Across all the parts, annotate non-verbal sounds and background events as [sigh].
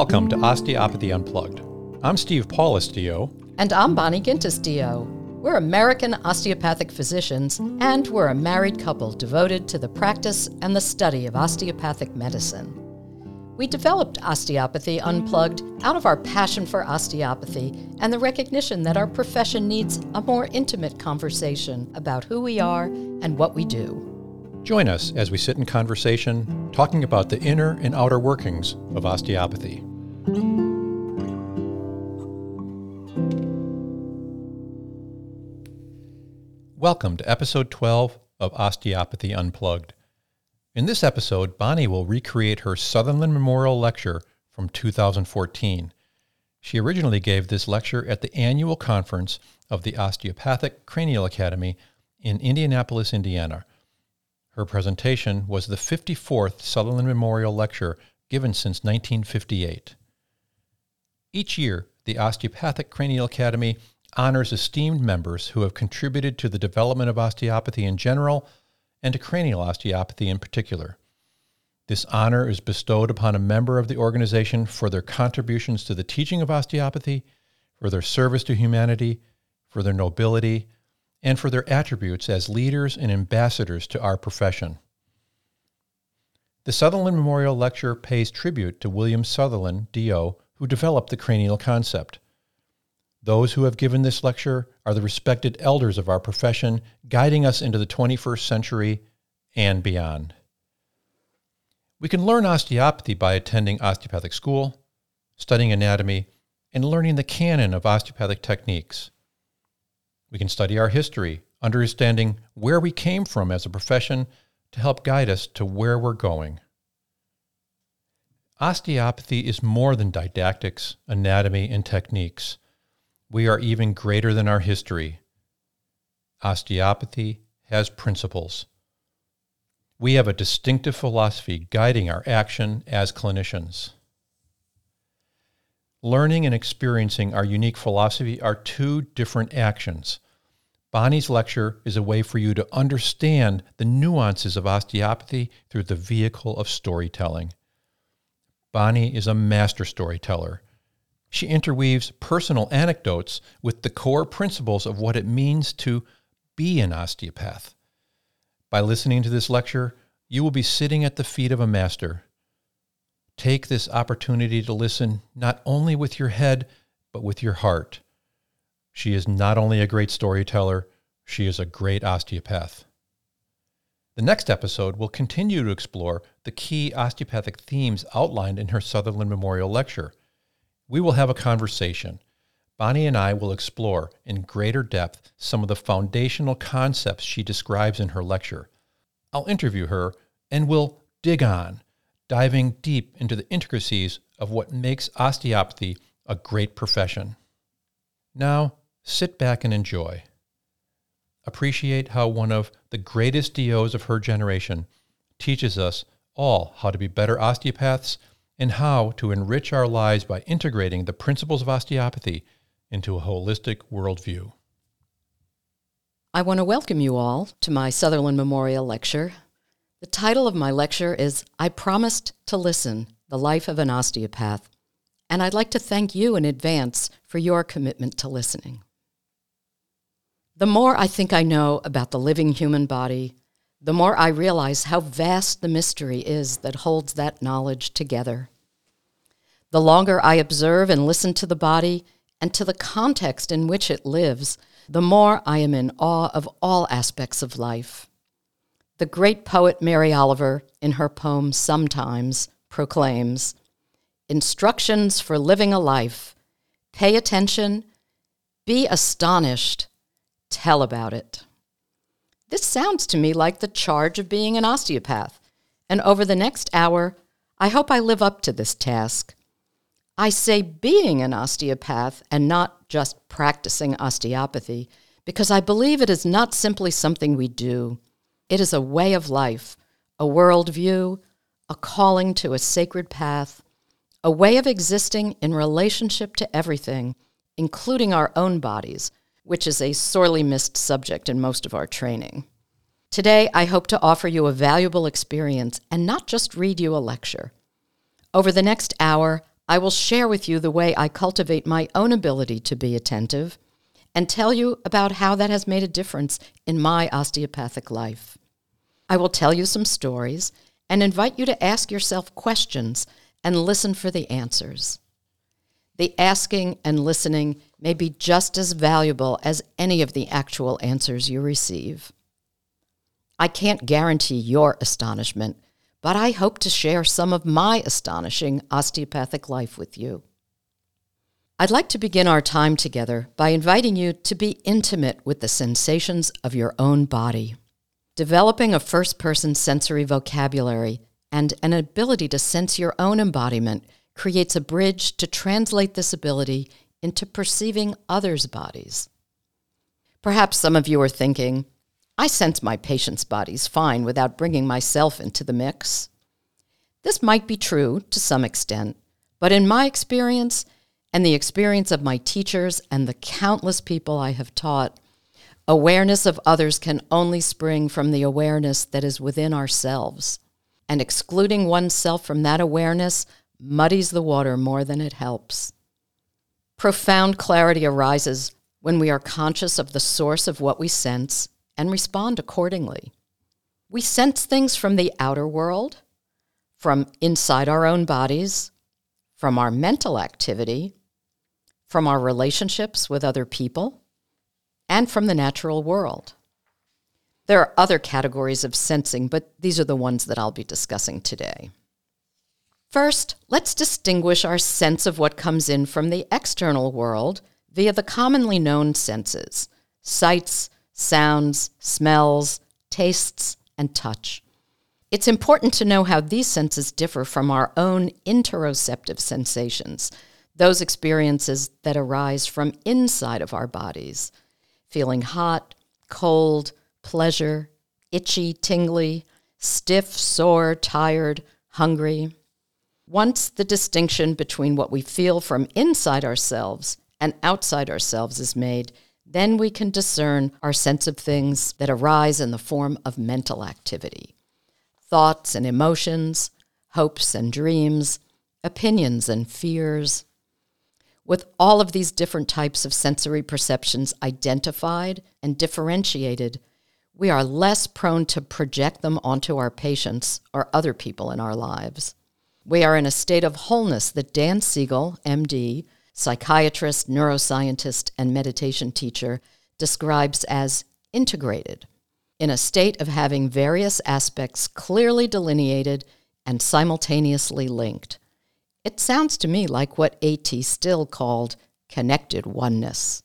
Welcome to Osteopathy Unplugged. I'm Steve Paulus, DO. And I'm Bonnie Gintis, DO. We're American osteopathic physicians, and we're a married couple devoted to the practice and the study of osteopathic medicine. We developed Osteopathy Unplugged out of our passion for osteopathy and the recognition that our profession needs a more intimate conversation about who we are and what we do. Join us as we sit in conversation, talking about the inner and outer workings of osteopathy. Welcome to episode 12 of Osteopathy Unplugged. In this episode, Bonnie will recreate her Sutherland Memorial Lecture from 2014. She originally gave this lecture at the annual conference of the Osteopathic Cranial Academy in Indianapolis, Indiana. Her presentation was the 54th Sutherland Memorial Lecture given since 1958. Each year, the Osteopathic Cranial Academy honors esteemed members who have contributed to the development of osteopathy in general and to cranial osteopathy in particular. This honor is bestowed upon a member of the organization for their contributions to the teaching of osteopathy, for their service to humanity, for their nobility, and for their attributes as leaders and ambassadors to our profession. The Sutherland Memorial Lecture pays tribute to William Sutherland, D.O., who developed the cranial concept. Those who have given this lecture are the respected elders of our profession, guiding us into the 21st century and beyond. We can learn osteopathy by attending osteopathic school, studying anatomy, and learning the canon of osteopathic techniques. We can study our history, understanding where we came from as a profession to help guide us to where we're going. Osteopathy is more than didactics, anatomy, and techniques. We are even greater than our history. Osteopathy has principles. We have a distinctive philosophy guiding our action as clinicians. Learning and experiencing our unique philosophy are two different actions. Bonnie's lecture is a way for you to understand the nuances of osteopathy through the vehicle of storytelling. Bonnie is a master storyteller. She interweaves personal anecdotes with the core principles of what it means to be an osteopath. By listening to this lecture, you will be sitting at the feet of a master. Take this opportunity to listen not only with your head, but with your heart. She is not only a great storyteller, she is a great osteopath. The next episode will continue to explore the key osteopathic themes outlined in her Sutherland Memorial Lecture we will have a conversation. Bonnie and I will explore in greater depth some of the foundational concepts she describes in her lecture. I'll interview her and we'll dig on, diving deep into the intricacies of what makes osteopathy a great profession. Now, sit back and enjoy. Appreciate how one of the greatest DOs of her generation teaches us all how to be better osteopaths and how to enrich our lives by integrating the principles of osteopathy into a holistic worldview. I want to welcome you all to my Sutherland Memorial Lecture. The title of my lecture is I Promised to Listen The Life of an Osteopath, and I'd like to thank you in advance for your commitment to listening. The more I think I know about the living human body, the more I realize how vast the mystery is that holds that knowledge together. The longer I observe and listen to the body and to the context in which it lives, the more I am in awe of all aspects of life. The great poet Mary Oliver, in her poem Sometimes, proclaims Instructions for living a life. Pay attention, be astonished, tell about it. This sounds to me like the charge of being an osteopath, and over the next hour, I hope I live up to this task. I say being an osteopath and not just practicing osteopathy because I believe it is not simply something we do. It is a way of life, a worldview, a calling to a sacred path, a way of existing in relationship to everything, including our own bodies, which is a sorely missed subject in most of our training. Today, I hope to offer you a valuable experience and not just read you a lecture. Over the next hour, I will share with you the way I cultivate my own ability to be attentive and tell you about how that has made a difference in my osteopathic life. I will tell you some stories and invite you to ask yourself questions and listen for the answers. The asking and listening may be just as valuable as any of the actual answers you receive. I can't guarantee your astonishment, but I hope to share some of my astonishing osteopathic life with you. I'd like to begin our time together by inviting you to be intimate with the sensations of your own body. Developing a first person sensory vocabulary and an ability to sense your own embodiment creates a bridge to translate this ability into perceiving others' bodies. Perhaps some of you are thinking, I sense my patient's bodies fine without bringing myself into the mix. This might be true to some extent, but in my experience, and the experience of my teachers and the countless people I have taught, awareness of others can only spring from the awareness that is within ourselves. And excluding oneself from that awareness muddies the water more than it helps. Profound clarity arises when we are conscious of the source of what we sense and respond accordingly. We sense things from the outer world, from inside our own bodies, from our mental activity, from our relationships with other people, and from the natural world. There are other categories of sensing, but these are the ones that I'll be discussing today. First, let's distinguish our sense of what comes in from the external world via the commonly known senses sights, sounds, smells, tastes, and touch. It's important to know how these senses differ from our own interoceptive sensations, those experiences that arise from inside of our bodies feeling hot, cold, pleasure, itchy, tingly, stiff, sore, tired, hungry. Once the distinction between what we feel from inside ourselves and outside ourselves is made, then we can discern our sense of things that arise in the form of mental activity thoughts and emotions, hopes and dreams, opinions and fears, with all of these different types of sensory perceptions identified and differentiated, we are less prone to project them onto our patients or other people in our lives. We are in a state of wholeness that Dan Siegel, MD, psychiatrist, neuroscientist, and meditation teacher, describes as integrated, in a state of having various aspects clearly delineated and simultaneously linked. It sounds to me like what A.T. Still called connected oneness.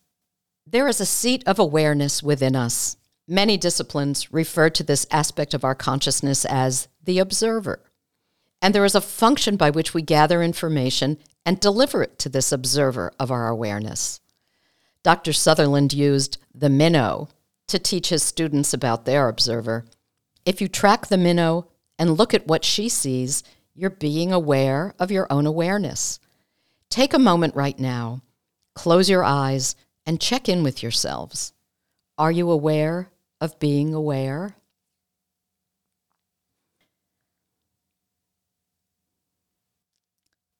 There is a seat of awareness within us. Many disciplines refer to this aspect of our consciousness as the observer. And there is a function by which we gather information and deliver it to this observer of our awareness. Dr. Sutherland used the minnow to teach his students about their observer. If you track the minnow and look at what she sees, you're being aware of your own awareness. Take a moment right now, close your eyes, and check in with yourselves. Are you aware of being aware?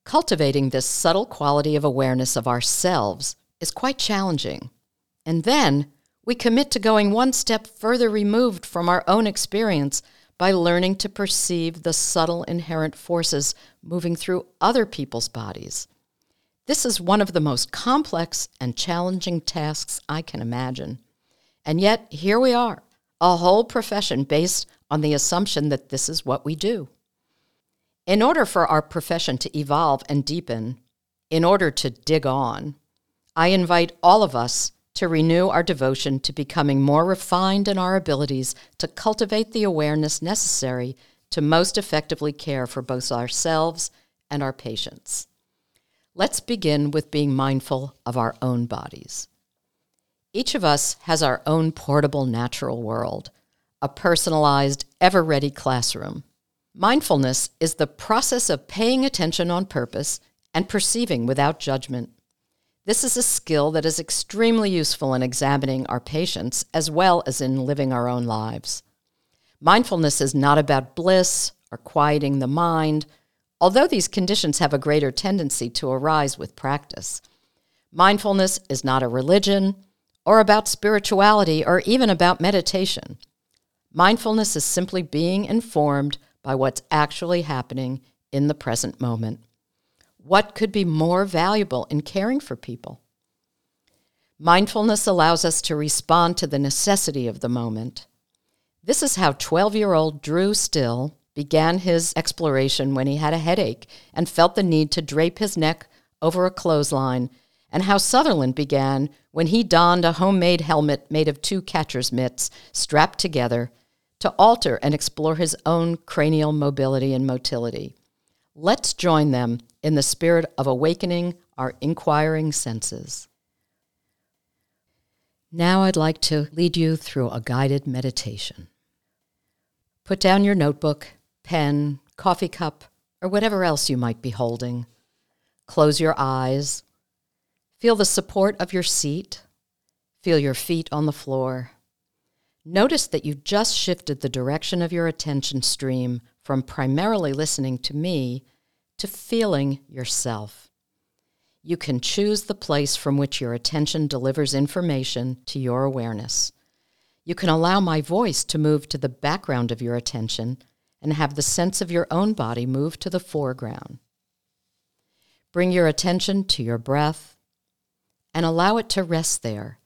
Cultivating this subtle quality of awareness of ourselves is quite challenging. And then we commit to going one step further removed from our own experience by learning to perceive the subtle inherent forces moving through other people's bodies. This is one of the most complex and challenging tasks I can imagine. And yet, here we are, a whole profession based on the assumption that this is what we do. In order for our profession to evolve and deepen, in order to dig on, I invite all of us to renew our devotion to becoming more refined in our abilities to cultivate the awareness necessary to most effectively care for both ourselves and our patients. Let's begin with being mindful of our own bodies. Each of us has our own portable natural world, a personalized, ever ready classroom. Mindfulness is the process of paying attention on purpose and perceiving without judgment. This is a skill that is extremely useful in examining our patients as well as in living our own lives. Mindfulness is not about bliss or quieting the mind although these conditions have a greater tendency to arise with practice. Mindfulness is not a religion or about spirituality or even about meditation. Mindfulness is simply being informed by what's actually happening in the present moment. What could be more valuable in caring for people? Mindfulness allows us to respond to the necessity of the moment. This is how 12 year old Drew Still began his exploration when he had a headache and felt the need to drape his neck over a clothesline, and how Sutherland began when he donned a homemade helmet made of two catcher's mitts strapped together to alter and explore his own cranial mobility and motility. Let's join them in the spirit of awakening our inquiring senses. Now I'd like to lead you through a guided meditation. Put down your notebook, pen, coffee cup, or whatever else you might be holding. Close your eyes. Feel the support of your seat. Feel your feet on the floor. Notice that you just shifted the direction of your attention stream from primarily listening to me to feeling yourself you can choose the place from which your attention delivers information to your awareness. You can allow my voice to move to the background of your attention and have the sense of your own body move to the foreground. Bring your attention to your breath and allow it to rest there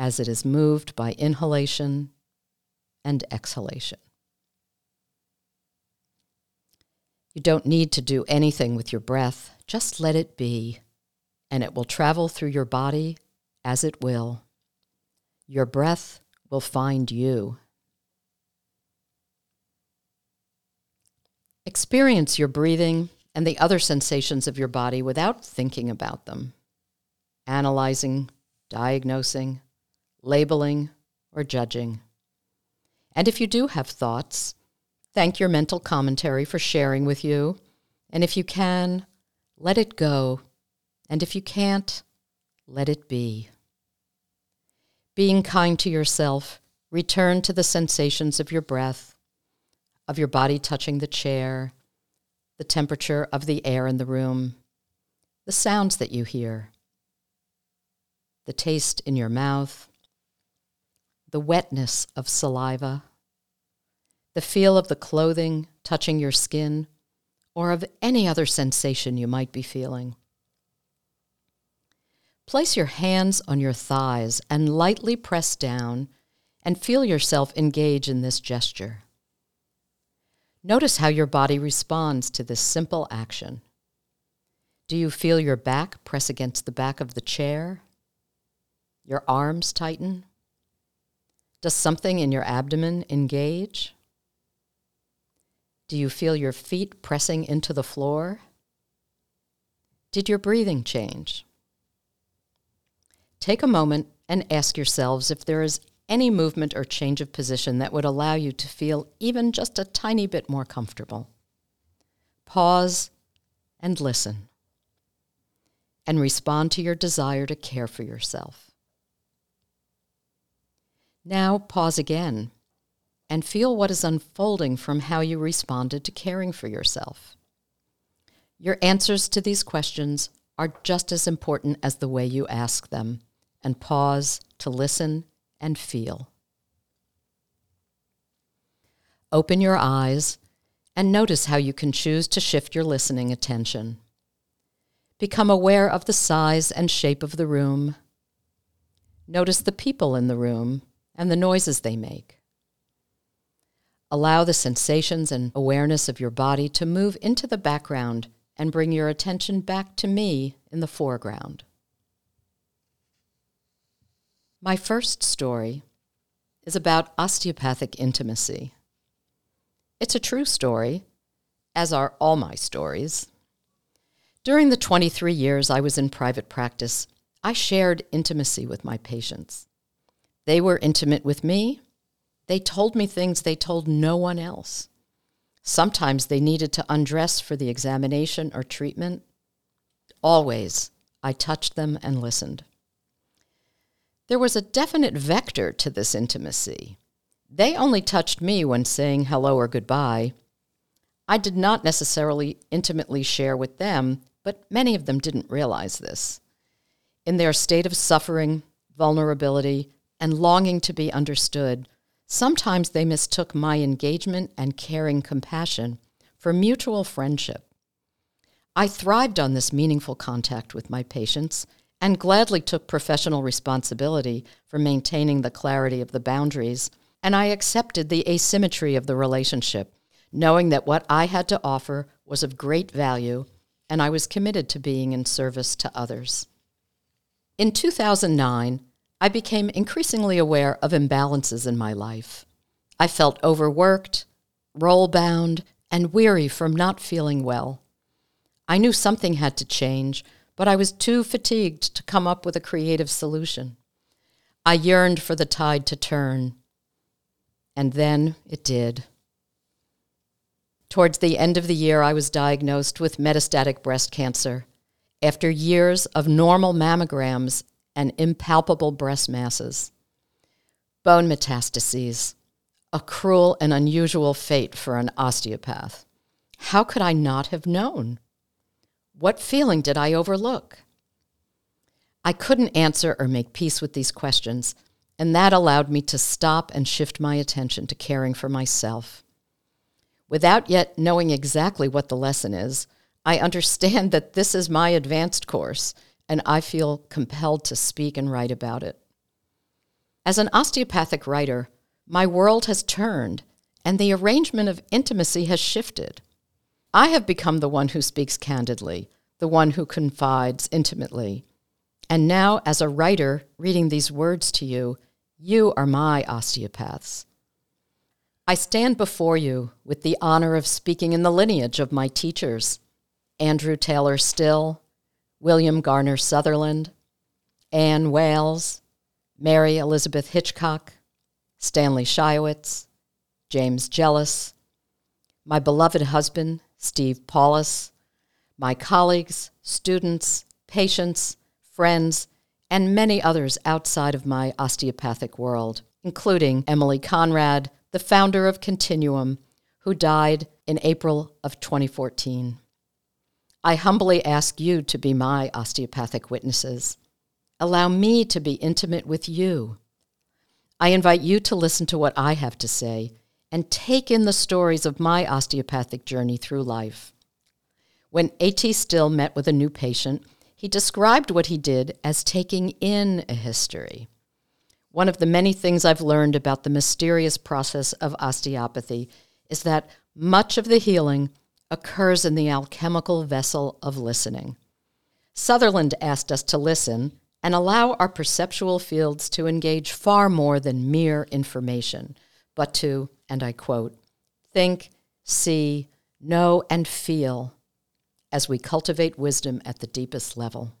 as it is moved by inhalation and exhalation. You don't need to do anything with your breath, just let it be and it will travel through your body as it will. Your breath will find you. Experience your breathing and the other sensations of your body without thinking about them, analyzing, diagnosing, labeling, or judging. And if you do have thoughts, thank your mental commentary for sharing with you. And if you can, let it go and if you can't, let it be. Being kind to yourself, return to the sensations of your breath, of your body touching the chair, the temperature of the air in the room, the sounds that you hear, the taste in your mouth, the wetness of saliva, the feel of the clothing touching your skin, or of any other sensation you might be feeling. Place your hands on your thighs and lightly press down and feel yourself engage in this gesture. Notice how your body responds to this simple action. Do you feel your back press against the back of the chair? Your arms tighten? Does something in your abdomen engage? Do you feel your feet pressing into the floor? Did your breathing change? Take a moment and ask yourselves if there is any movement or change of position that would allow you to feel even just a tiny bit more comfortable. Pause and listen. And respond to your desire to care for yourself. Now pause again and feel what is unfolding from how you responded to caring for yourself. Your answers to these questions are just as important as the way you ask them and pause to listen and feel. Open your eyes and notice how you can choose to shift your listening attention. Become aware of the size and shape of the room. Notice the people in the room and the noises they make. Allow the sensations and awareness of your body to move into the background and bring your attention back to me in the foreground. My first story is about osteopathic intimacy. It's a true story, as are all my stories. During the 23 years I was in private practice, I shared intimacy with my patients. They were intimate with me. They told me things they told no one else. Sometimes they needed to undress for the examination or treatment. Always, I touched them and listened. There was a definite vector to this intimacy. They only touched me when saying hello or goodbye. I did not necessarily intimately share with them, but many of them didn't realize this. In their state of suffering, vulnerability, and longing to be understood, sometimes they mistook my engagement and caring compassion for mutual friendship. I thrived on this meaningful contact with my patients and gladly took professional responsibility for maintaining the clarity of the boundaries, and I accepted the asymmetry of the relationship, knowing that what I had to offer was of great value and I was committed to being in service to others. In 2009, I became increasingly aware of imbalances in my life. I felt overworked, role bound, and weary from not feeling well. I knew something had to change, but I was too fatigued to come up with a creative solution. I yearned for the tide to turn. And then it did. Towards the end of the year, I was diagnosed with metastatic breast cancer. After years of normal mammograms and impalpable breast masses, bone metastases, a cruel and unusual fate for an osteopath. How could I not have known? What feeling did I overlook? I couldn't answer or make peace with these questions, and that allowed me to stop and shift my attention to caring for myself. Without yet knowing exactly what the lesson is, I understand that this is my advanced course, and I feel compelled to speak and write about it. As an osteopathic writer, my world has turned, and the arrangement of intimacy has shifted. I have become the one who speaks candidly, the one who confides intimately. And now, as a writer reading these words to you, you are my osteopaths. I stand before you with the honor of speaking in the lineage of my teachers Andrew Taylor Still, William Garner Sutherland, Anne Wales, Mary Elizabeth Hitchcock, Stanley Schiowitz, James Jealous, my beloved husband, Steve Paulus, my colleagues, students, patients, friends, and many others outside of my osteopathic world, including Emilie Conrad, the founder of Continuum, who died in April of 2014. I humbly ask you to be my osteopathic witnesses. Allow me to be intimate with you. I invite you to listen to what I have to say and take in the stories of my osteopathic journey through life. When A.T. Still met with a new patient, he described what he did as taking in a history. One of the many things I've learned about the mysterious process of osteopathy is that much of the healing occurs in the alchemical vessel of listening. Sutherland asked us to listen and allow our perceptual fields to engage far more than mere information, but to and I quote, think, see, know, and feel as we cultivate wisdom at the deepest level.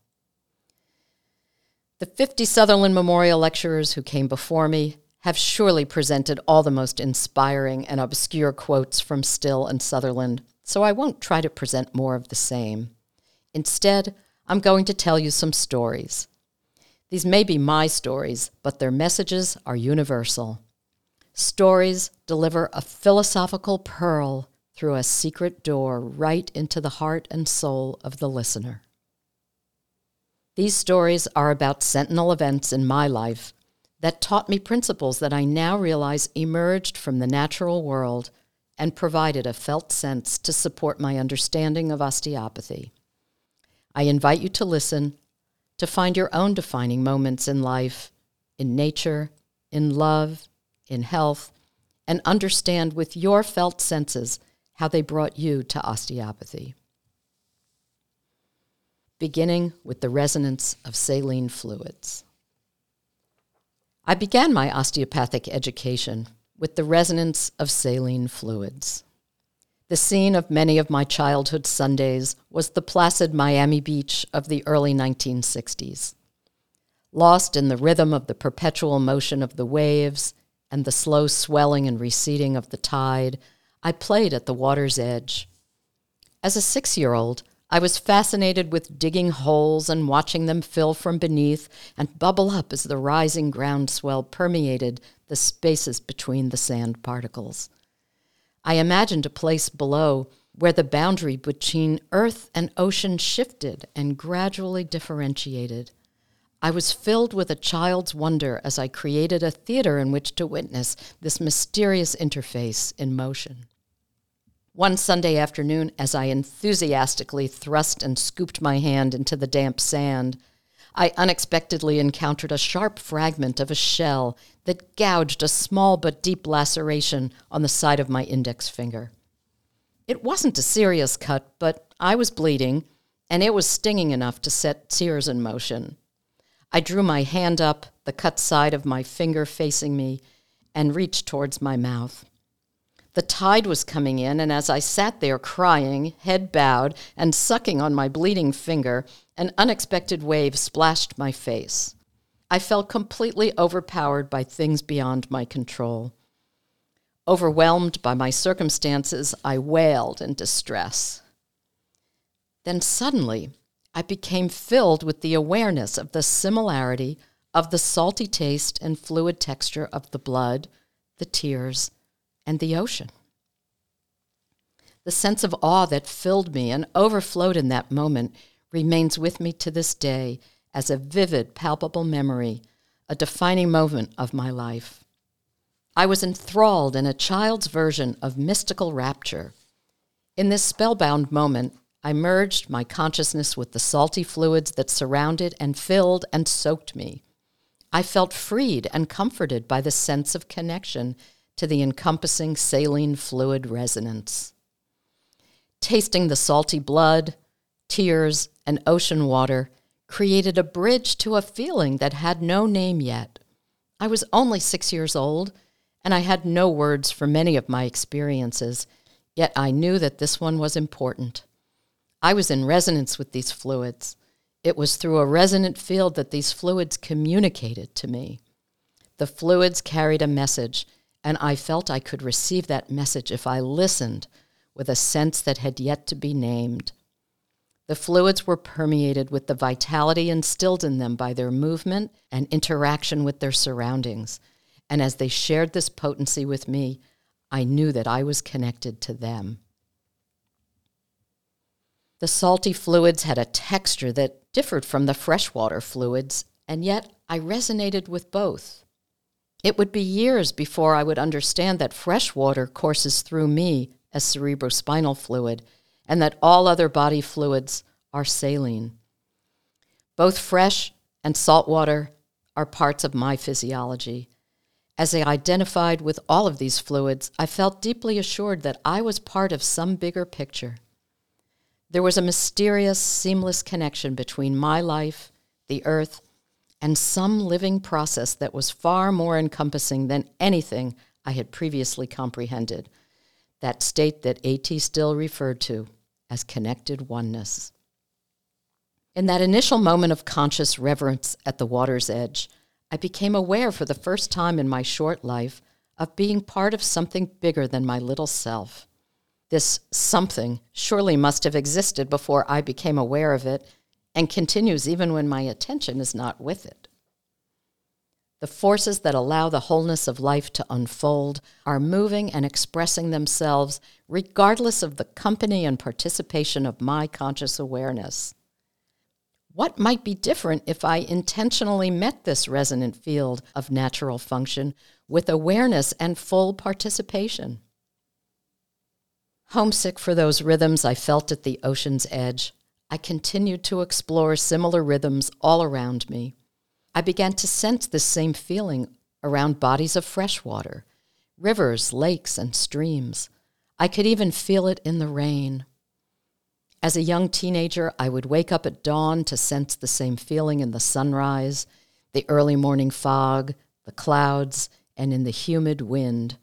The 50 Sutherland Memorial lecturers who came before me have surely presented all the most inspiring and obscure quotes from Still and Sutherland, so I won't try to present more of the same. Instead, I'm going to tell you some stories. These may be my stories, but their messages are universal. Stories deliver a philosophical pearl through a secret door right into the heart and soul of the listener. These stories are about sentinel events in my life that taught me principles that I now realize emerged from the natural world and provided a felt sense to support my understanding of osteopathy. I invite you to listen, to find your own defining moments in life, in nature, in love, in health, and understand with your felt senses how they brought you to osteopathy. Beginning with the resonance of saline fluids. I began my osteopathic education with the resonance of saline fluids. The scene of many of my childhood Sundays was the placid Miami beach of the early 1960s. Lost in the rhythm of the perpetual motion of the waves and the slow swelling and receding of the tide, I played at the water's edge. As a six year old, I was fascinated with digging holes and watching them fill from beneath and bubble up as the rising groundswell permeated the spaces between the sand particles. I imagined a place below where the boundary between earth and ocean shifted and gradually differentiated. I was filled with a child's wonder as I created a theater in which to witness this mysterious interface in motion. One Sunday afternoon, as I enthusiastically thrust and scooped my hand into the damp sand, I unexpectedly encountered a sharp fragment of a shell that gouged a small but deep laceration on the side of my index finger. It wasn't a serious cut, but I was bleeding, and it was stinging enough to set tears in motion. I drew my hand up, the cut side of my finger facing me, and reached towards my mouth. The tide was coming in, and as I sat there crying, head bowed, and sucking on my bleeding finger, an unexpected wave splashed my face. I felt completely overpowered by things beyond my control. Overwhelmed by my circumstances, I wailed in distress. Then suddenly, I became filled with the awareness of the similarity of the salty taste and fluid texture of the blood, the tears, and the ocean. The sense of awe that filled me and overflowed in that moment remains with me to this day as a vivid, palpable memory, a defining moment of my life. I was enthralled in a child's version of mystical rapture. In this spellbound moment, I merged my consciousness with the salty fluids that surrounded and filled and soaked me. I felt freed and comforted by the sense of connection to the encompassing saline fluid resonance. Tasting the salty blood, tears, and ocean water created a bridge to a feeling that had no name yet. I was only six years old, and I had no words for many of my experiences, yet I knew that this one was important. I was in resonance with these fluids. It was through a resonant field that these fluids communicated to me. The fluids carried a message, and I felt I could receive that message if I listened with a sense that had yet to be named. The fluids were permeated with the vitality instilled in them by their movement and interaction with their surroundings. And as they shared this potency with me, I knew that I was connected to them. The salty fluids had a texture that differed from the freshwater fluids, and yet I resonated with both. It would be years before I would understand that fresh water courses through me as cerebrospinal fluid and that all other body fluids are saline. Both fresh and salt water are parts of my physiology. As I identified with all of these fluids, I felt deeply assured that I was part of some bigger picture. There was a mysterious, seamless connection between my life, the earth, and some living process that was far more encompassing than anything I had previously comprehended. That state that A.T. Still referred to as connected oneness. In that initial moment of conscious reverence at the water's edge, I became aware for the first time in my short life of being part of something bigger than my little self. This something surely must have existed before I became aware of it and continues even when my attention is not with it. The forces that allow the wholeness of life to unfold are moving and expressing themselves regardless of the company and participation of my conscious awareness. What might be different if I intentionally met this resonant field of natural function with awareness and full participation? Homesick for those rhythms I felt at the ocean's edge, I continued to explore similar rhythms all around me. I began to sense this same feeling around bodies of fresh water, rivers, lakes, and streams. I could even feel it in the rain. As a young teenager, I would wake up at dawn to sense the same feeling in the sunrise, the early morning fog, the clouds, and in the humid wind.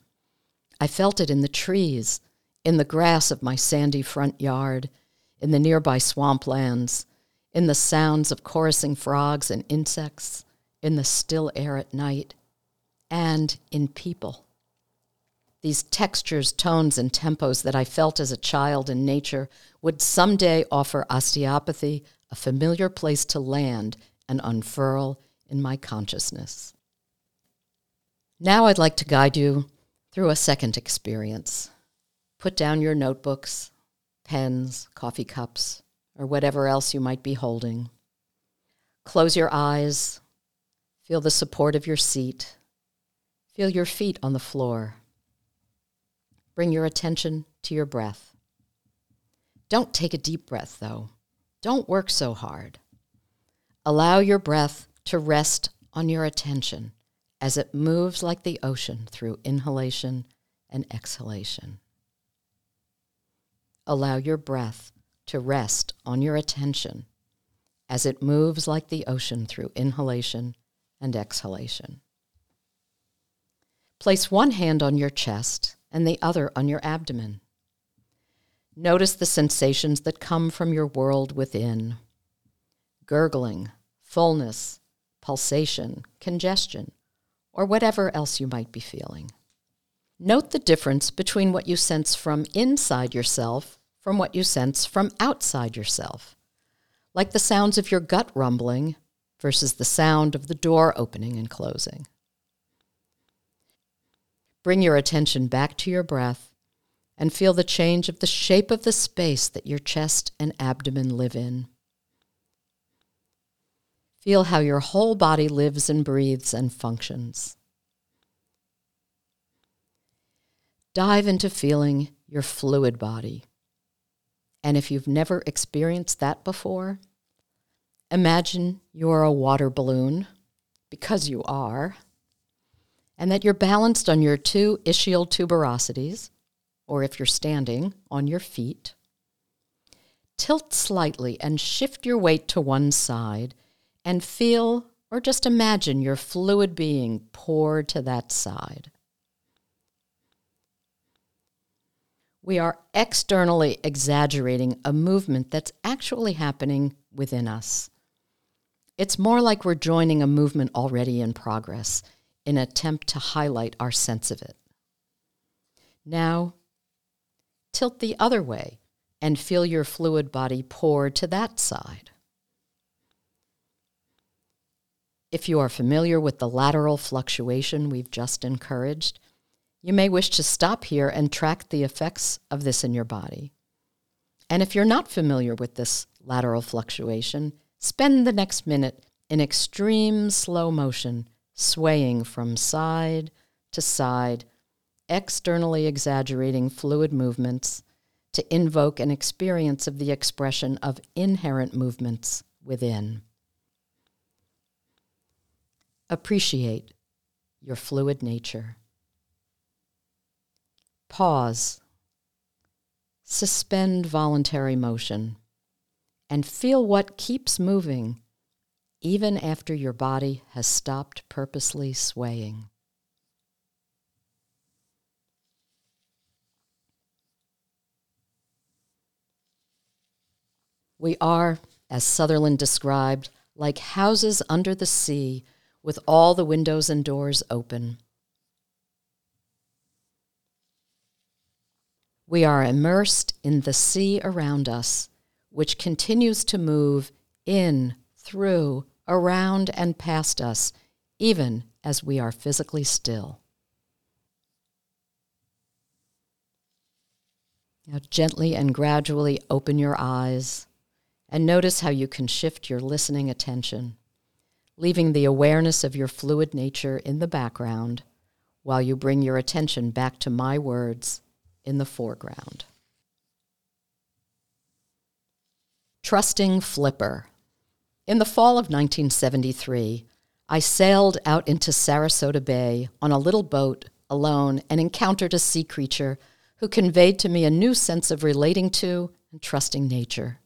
I felt it in the trees, in the grass of my sandy front yard, in the nearby swamplands, in the sounds of chorusing frogs and insects, in the still air at night, and in people. These textures, tones, and tempos that I felt as a child in nature would someday offer osteopathy a familiar place to land and unfurl in my consciousness. Now I'd like to guide you through a second experience. Put down your notebooks, pens, coffee cups, or whatever else you might be holding. Close your eyes. Feel the support of your seat. Feel your feet on the floor. Bring your attention to your breath. Don't take a deep breath, though. Don't work so hard. Allow your breath to rest on your attention as it moves like the ocean through inhalation and exhalation. Allow your breath to rest on your attention as it moves like the ocean through inhalation and exhalation. Place one hand on your chest and the other on your abdomen. Notice the sensations that come from your world within gurgling, fullness, pulsation, congestion, or whatever else you might be feeling. Note the difference between what you sense from inside yourself from what you sense from outside yourself, like the sounds of your gut rumbling versus the sound of the door opening and closing. Bring your attention back to your breath and feel the change of the shape of the space that your chest and abdomen live in. Feel how your whole body lives and breathes and functions. Dive into feeling your fluid body. And if you've never experienced that before, imagine you're a water balloon, because you are, and that you're balanced on your two ischial tuberosities, or if you're standing, on your feet. Tilt slightly and shift your weight to one side and feel or just imagine your fluid being pour to that side. We are externally exaggerating a movement that's actually happening within us. It's more like we're joining a movement already in progress in attempt to highlight our sense of it. Now, tilt the other way and feel your fluid body pour to that side. If you are familiar with the lateral fluctuation we've just encouraged, you may wish to stop here and track the effects of this in your body. And if you're not familiar with this lateral fluctuation, spend the next minute in extreme slow motion, swaying from side to side, externally exaggerating fluid movements to invoke an experience of the expression of inherent movements within. Appreciate your fluid nature. Pause. Suspend voluntary motion and feel what keeps moving even after your body has stopped purposely swaying. We are, as Sutherland described, like houses under the sea with all the windows and doors open. We are immersed in the sea around us, which continues to move in, through, around, and past us, even as we are physically still. Now, gently and gradually open your eyes and notice how you can shift your listening attention, leaving the awareness of your fluid nature in the background while you bring your attention back to my words in the foreground. Trusting Flipper. In the fall of 1973, I sailed out into Sarasota Bay on a little boat alone and encountered a sea creature who conveyed to me a new sense of relating to and trusting nature.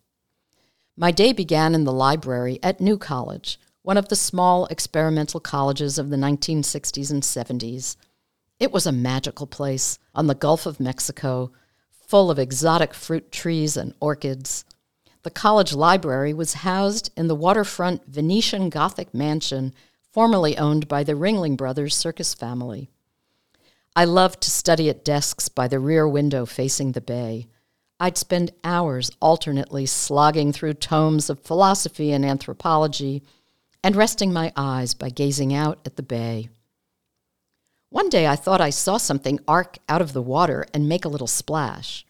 My day began in the library at New College, one of the small experimental colleges of the 1960s and 70s. It was a magical place on the Gulf of Mexico, full of exotic fruit trees and orchids. The college library was housed in the waterfront Venetian Gothic mansion formerly owned by the Ringling Brothers circus family. I loved to study at desks by the rear window facing the bay. I'd spend hours alternately slogging through tomes of philosophy and anthropology and resting my eyes by gazing out at the bay. One day I thought I saw something arc out of the water and make a little splash.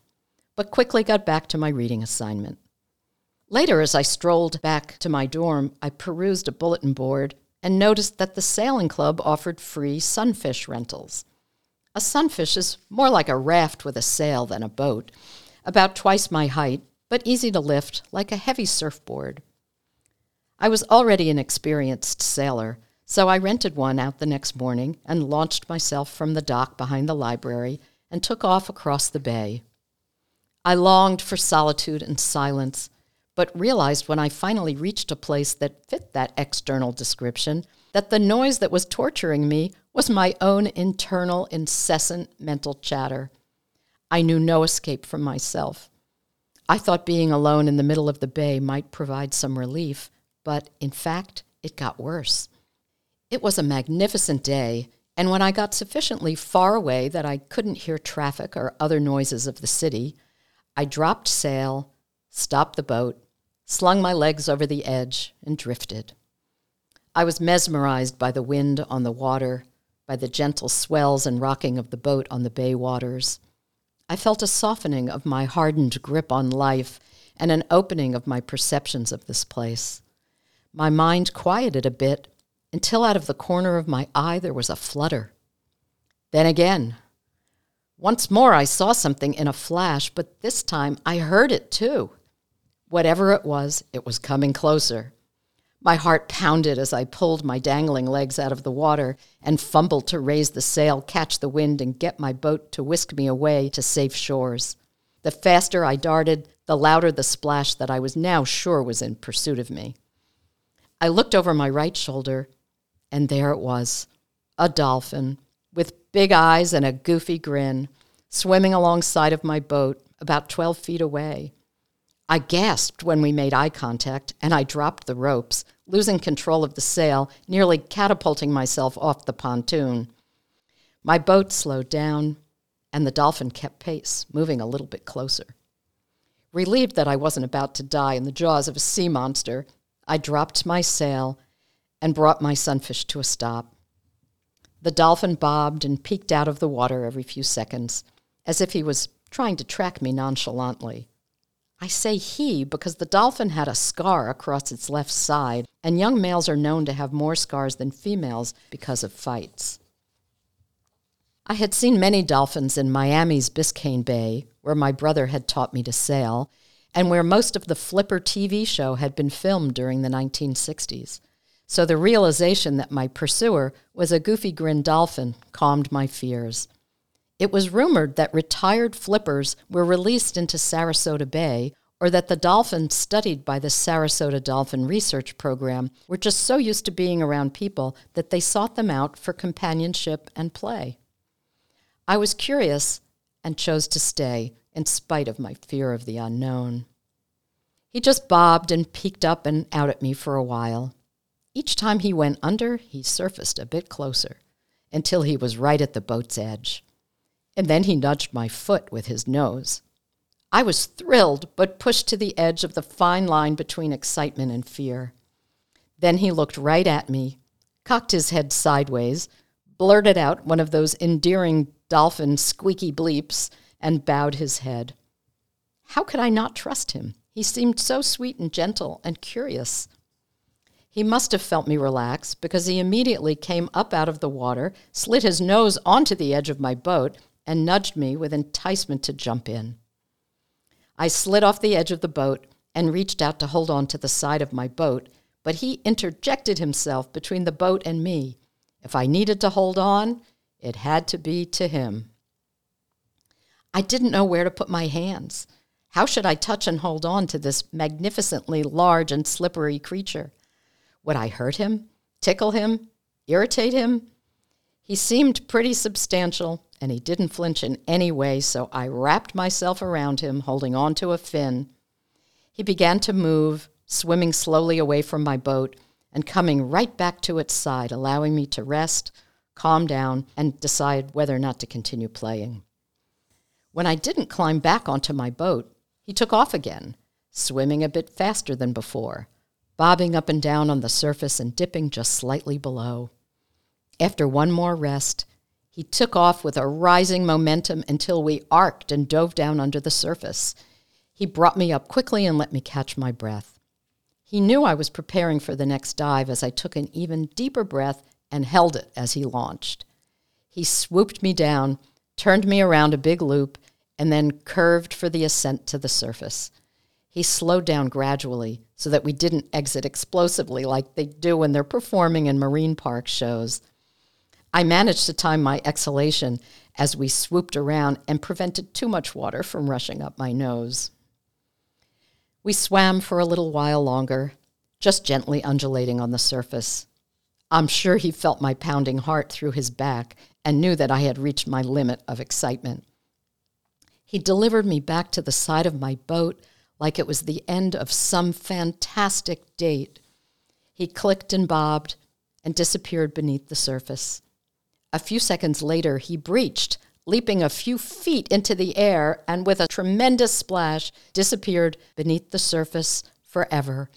but quickly got back to my reading assignment. Later, as I strolled back to my dorm, I perused a bulletin board and noticed that the sailing club offered free sunfish rentals. A sunfish is more like a raft with a sail than a boat, about twice my height, but easy to lift like a heavy surfboard. I was already an experienced sailor, so I rented one out the next morning and launched myself from the dock behind the library and took off across the bay. I longed for solitude and silence, but realized when I finally reached a place that fit that external description that the noise that was torturing me was my own internal, incessant mental chatter. I knew no escape from myself. I thought being alone in the middle of the bay might provide some relief, but in fact, it got worse. It was a magnificent day, and when I got sufficiently far away that I couldn't hear traffic or other noises of the city, I dropped sail, stopped the boat, slung my legs over the edge, and drifted. I was mesmerized by the wind on the water, by the gentle swells and rocking of the boat on the bay waters. I felt a softening of my hardened grip on life and an opening of my perceptions of this place. My mind quieted a bit until out of the corner of my eye there was a flutter. Then again. Once more I saw something in a flash, but this time I heard it too. Whatever it was, it was coming closer. My heart pounded as I pulled my dangling legs out of the water and fumbled to raise the sail, catch the wind, and get my boat to whisk me away to safe shores. The faster I darted, the louder the splash that I was now sure was in pursuit of me. I looked over my right shoulder, and there it was a dolphin with big eyes and a goofy grin, swimming alongside of my boat about 12 feet away. I gasped when we made eye contact, and I dropped the ropes, losing control of the sail, nearly catapulting myself off the pontoon. My boat slowed down, and the dolphin kept pace, moving a little bit closer. Relieved that I wasn't about to die in the jaws of a sea monster, I dropped my sail and brought my sunfish to a stop. The dolphin bobbed and peeked out of the water every few seconds, as if he was trying to track me nonchalantly. I say he because the dolphin had a scar across its left side, and young males are known to have more scars than females because of fights. I had seen many dolphins in Miami's Biscayne Bay, where my brother had taught me to sail, and where most of the Flipper TV show had been filmed during the 1960s. So the realization that my pursuer was a goofy grin dolphin calmed my fears. It was rumored that retired flippers were released into Sarasota Bay, or that the dolphins studied by the Sarasota Dolphin Research Program were just so used to being around people that they sought them out for companionship and play. I was curious and chose to stay, in spite of my fear of the unknown. He just bobbed and peeked up and out at me for a while. Each time he went under, he surfaced a bit closer until he was right at the boat's edge and then he nudged my foot with his nose. I was thrilled, but pushed to the edge of the fine line between excitement and fear. Then he looked right at me, cocked his head sideways, blurted out one of those endearing dolphin squeaky bleeps, and bowed his head. How could I not trust him? He seemed so sweet and gentle and curious. He must have felt me relax because he immediately came up out of the water, slid his nose onto the edge of my boat, and nudged me with enticement to jump in. I slid off the edge of the boat and reached out to hold on to the side of my boat, but he interjected himself between the boat and me. If I needed to hold on, it had to be to him. I didn't know where to put my hands. How should I touch and hold on to this magnificently large and slippery creature? Would I hurt him, tickle him, irritate him? He seemed pretty substantial, and he didn't flinch in any way, so I wrapped myself around him, holding on to a fin. He began to move, swimming slowly away from my boat and coming right back to its side, allowing me to rest, calm down, and decide whether or not to continue playing. When I didn't climb back onto my boat, he took off again, swimming a bit faster than before, bobbing up and down on the surface and dipping just slightly below. After one more rest, He took off with a rising momentum until we arced and dove down under the surface. He brought me up quickly and let me catch my breath. He knew I was preparing for the next dive as I took an even deeper breath and held it as he launched. He swooped me down, turned me around a big loop, and then curved for the ascent to the surface. He slowed down gradually so that we didn't exit explosively like they do when they're performing in marine park shows. I managed to time my exhalation as we swooped around and prevented too much water from rushing up my nose. We swam for a little while longer, just gently undulating on the surface. I'm sure he felt my pounding heart through his back and knew that I had reached my limit of excitement. He delivered me back to the side of my boat like it was the end of some fantastic date. He clicked and bobbed and disappeared beneath the surface. A few seconds later, he breached, leaping a few feet into the air, and with a tremendous splash, disappeared beneath the surface forever,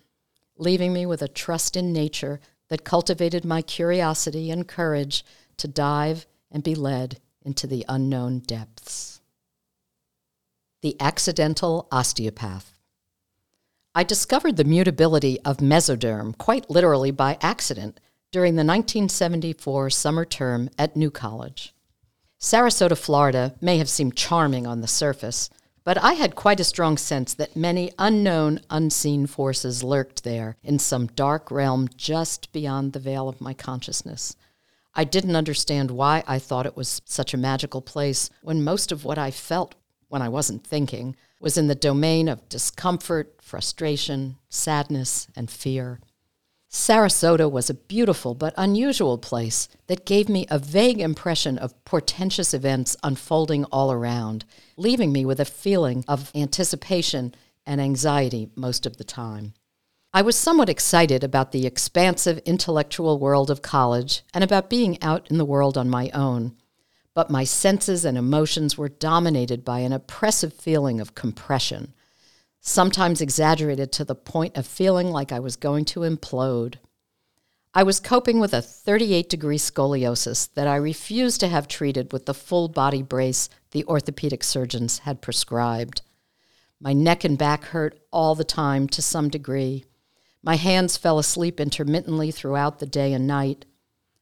leaving me with a trust in nature that cultivated my curiosity and courage to dive and be led into the unknown depths. The Accidental Osteopath I discovered the mutability of mesoderm quite literally by accident during the 1974 summer term at New College. Sarasota, Florida may have seemed charming on the surface, but I had quite a strong sense that many unknown, unseen forces lurked there in some dark realm just beyond the veil of my consciousness. I didn't understand why I thought it was such a magical place when most of what I felt when I wasn't thinking was in the domain of discomfort, frustration, sadness, and fear. Sarasota was a beautiful but unusual place that gave me a vague impression of portentous events unfolding all around, leaving me with a feeling of anticipation and anxiety most of the time. I was somewhat excited about the expansive intellectual world of college and about being out in the world on my own but my senses and emotions were dominated by an oppressive feeling of compression, sometimes exaggerated to the point of feeling like I was going to implode. I was coping with a 38 degree scoliosis that I refused to have treated with the full body brace the orthopedic surgeons had prescribed. My neck and back hurt all the time to some degree. My hands fell asleep intermittently throughout the day and night.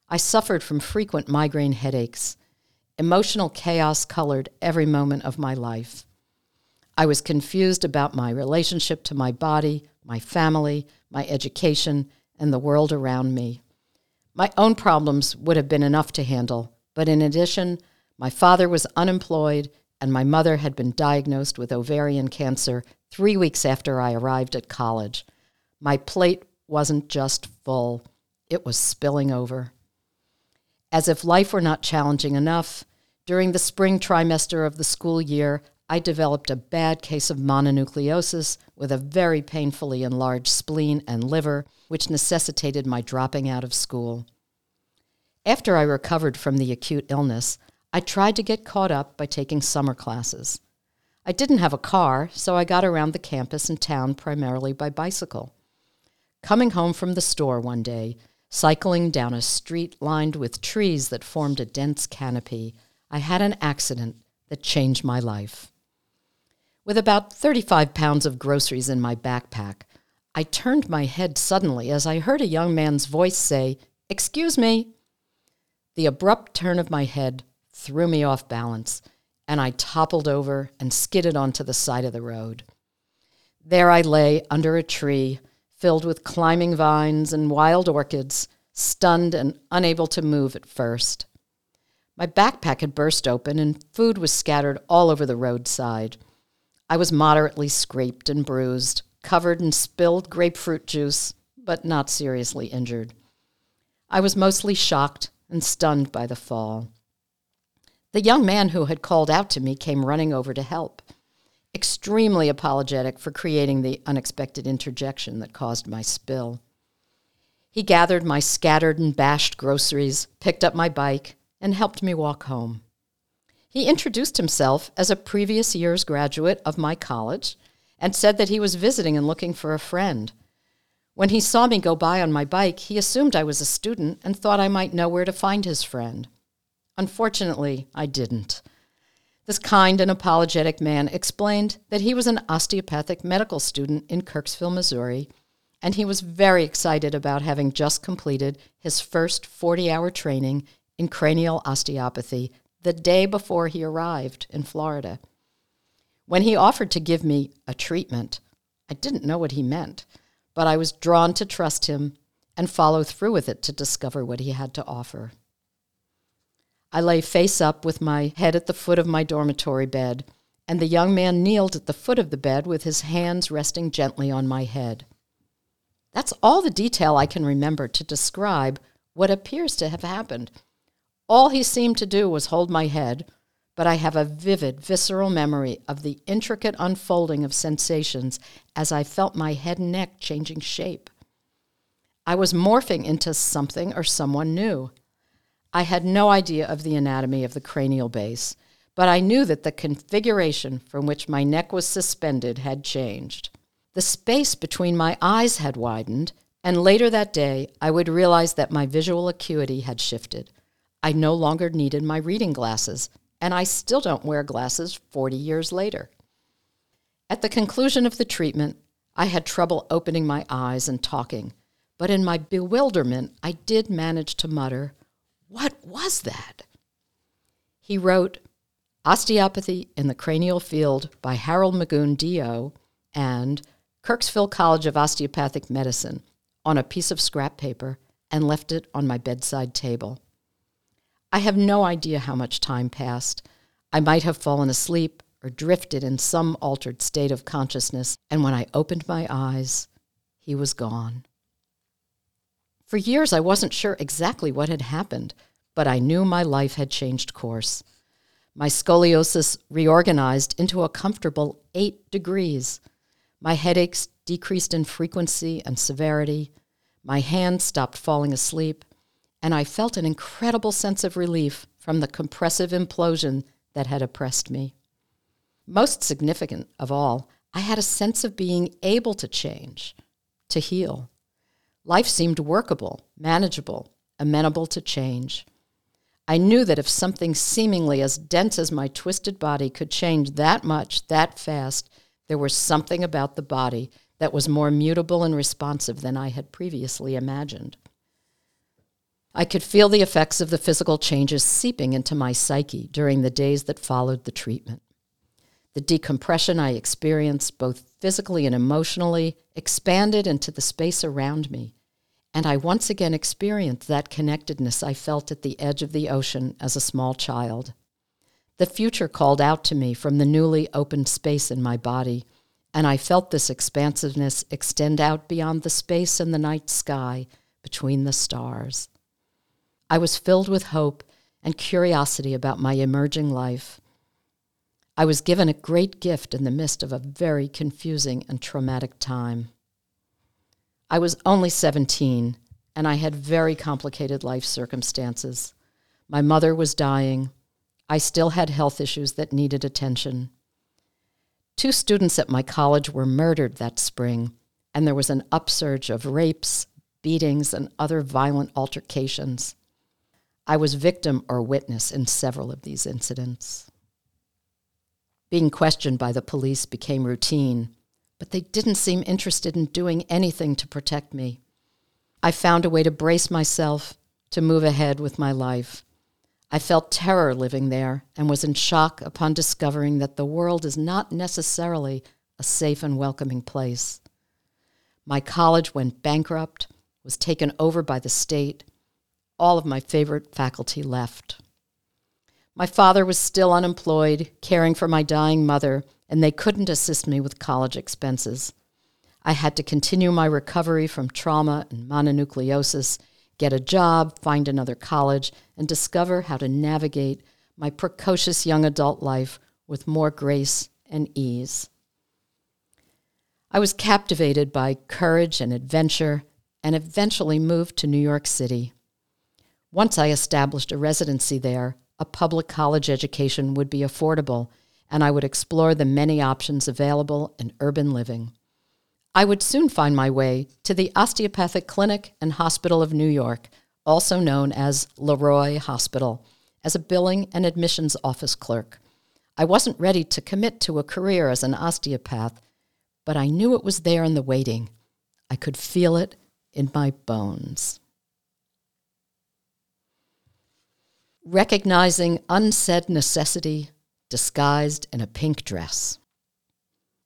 I suffered from frequent migraine headaches. Emotional chaos colored every moment of my life. I was confused about my relationship to my body, my family, my education, and the world around me. My own problems would have been enough to handle, but in addition, my father was unemployed and my mother had been diagnosed with ovarian cancer three weeks after I arrived at college. My plate wasn't just full, it was spilling over. As if life were not challenging enough, during the spring trimester of the school year, I developed a bad case of mononucleosis with a very painfully enlarged spleen and liver, which necessitated my dropping out of school. After I recovered from the acute illness, I tried to get caught up by taking summer classes. I didn't have a car, so I got around the campus and town primarily by bicycle. Coming home from the store one day, Cycling down a street lined with trees that formed a dense canopy, I had an accident that changed my life. With about 35 pounds of groceries in my backpack, I turned my head suddenly as I heard a young man's voice say, Excuse me. The abrupt turn of my head threw me off balance, and I toppled over and skidded onto the side of the road. There I lay under a tree, filled with climbing vines and wild orchids, stunned and unable to move at first. My backpack had burst open and food was scattered all over the roadside. I was moderately scraped and bruised, covered in spilled grapefruit juice, but not seriously injured. I was mostly shocked and stunned by the fall. The young man who had called out to me came running over to help extremely apologetic for creating the unexpected interjection that caused my spill. He gathered my scattered and bashed groceries, picked up my bike, and helped me walk home. He introduced himself as a previous year's graduate of my college and said that he was visiting and looking for a friend. When he saw me go by on my bike, he assumed I was a student and thought I might know where to find his friend. Unfortunately, I didn't. This kind and apologetic man explained that he was an osteopathic medical student in Kirksville, Missouri, and he was very excited about having just completed his first 40 hour training in cranial osteopathy the day before he arrived in Florida. When he offered to give me a treatment, I didn't know what he meant, but I was drawn to trust him and follow through with it to discover what he had to offer. I lay face up with my head at the foot of my dormitory bed, and the young man kneeled at the foot of the bed with his hands resting gently on my head. That's all the detail I can remember to describe what appears to have happened. All he seemed to do was hold my head, but I have a vivid, visceral memory of the intricate unfolding of sensations as I felt my head and neck changing shape. I was morphing into something or someone new. I had no idea of the anatomy of the cranial base, but I knew that the configuration from which my neck was suspended had changed. The space between my eyes had widened, and later that day I would realize that my visual acuity had shifted. I no longer needed my reading glasses, and I still don't wear glasses 40 years later. At the conclusion of the treatment, I had trouble opening my eyes and talking, but in my bewilderment, I did manage to mutter, what was that? He wrote Osteopathy in the Cranial Field by Harold Magoun, D.O., and Kirksville College of Osteopathic Medicine on a piece of scrap paper and left it on my bedside table. I have no idea how much time passed. I might have fallen asleep or drifted in some altered state of consciousness, and when I opened my eyes, he was gone. For years, I wasn't sure exactly what had happened, but I knew my life had changed course. My scoliosis reorganized into a comfortable eight degrees. My headaches decreased in frequency and severity. My hands stopped falling asleep, and I felt an incredible sense of relief from the compressive implosion that had oppressed me. Most significant of all, I had a sense of being able to change, to heal. Life seemed workable, manageable, amenable to change. I knew that if something seemingly as dense as my twisted body could change that much, that fast, there was something about the body that was more mutable and responsive than I had previously imagined. I could feel the effects of the physical changes seeping into my psyche during the days that followed the treatment. The decompression I experienced, both physically and emotionally, expanded into the space around me, and I once again experienced that connectedness I felt at the edge of the ocean as a small child. The future called out to me from the newly opened space in my body, and I felt this expansiveness extend out beyond the space in the night sky between the stars. I was filled with hope and curiosity about my emerging life I was given a great gift in the midst of a very confusing and traumatic time. I was only 17, and I had very complicated life circumstances. My mother was dying. I still had health issues that needed attention. Two students at my college were murdered that spring, and there was an upsurge of rapes, beatings, and other violent altercations. I was victim or witness in several of these incidents. Being questioned by the police became routine, but they didn't seem interested in doing anything to protect me. I found a way to brace myself, to move ahead with my life. I felt terror living there and was in shock upon discovering that the world is not necessarily a safe and welcoming place. My college went bankrupt, was taken over by the state. All of my favorite faculty left. My father was still unemployed, caring for my dying mother, and they couldn't assist me with college expenses. I had to continue my recovery from trauma and mononucleosis, get a job, find another college, and discover how to navigate my precocious young adult life with more grace and ease. I was captivated by courage and adventure and eventually moved to New York City. Once I established a residency there, a public college education would be affordable, and I would explore the many options available in urban living. I would soon find my way to the Osteopathic Clinic and Hospital of New York, also known as Le Roy Hospital, as a billing and admissions office clerk. I wasn't ready to commit to a career as an osteopath, but I knew it was there in the waiting. I could feel it in my bones. Recognizing unsaid necessity disguised in a pink dress.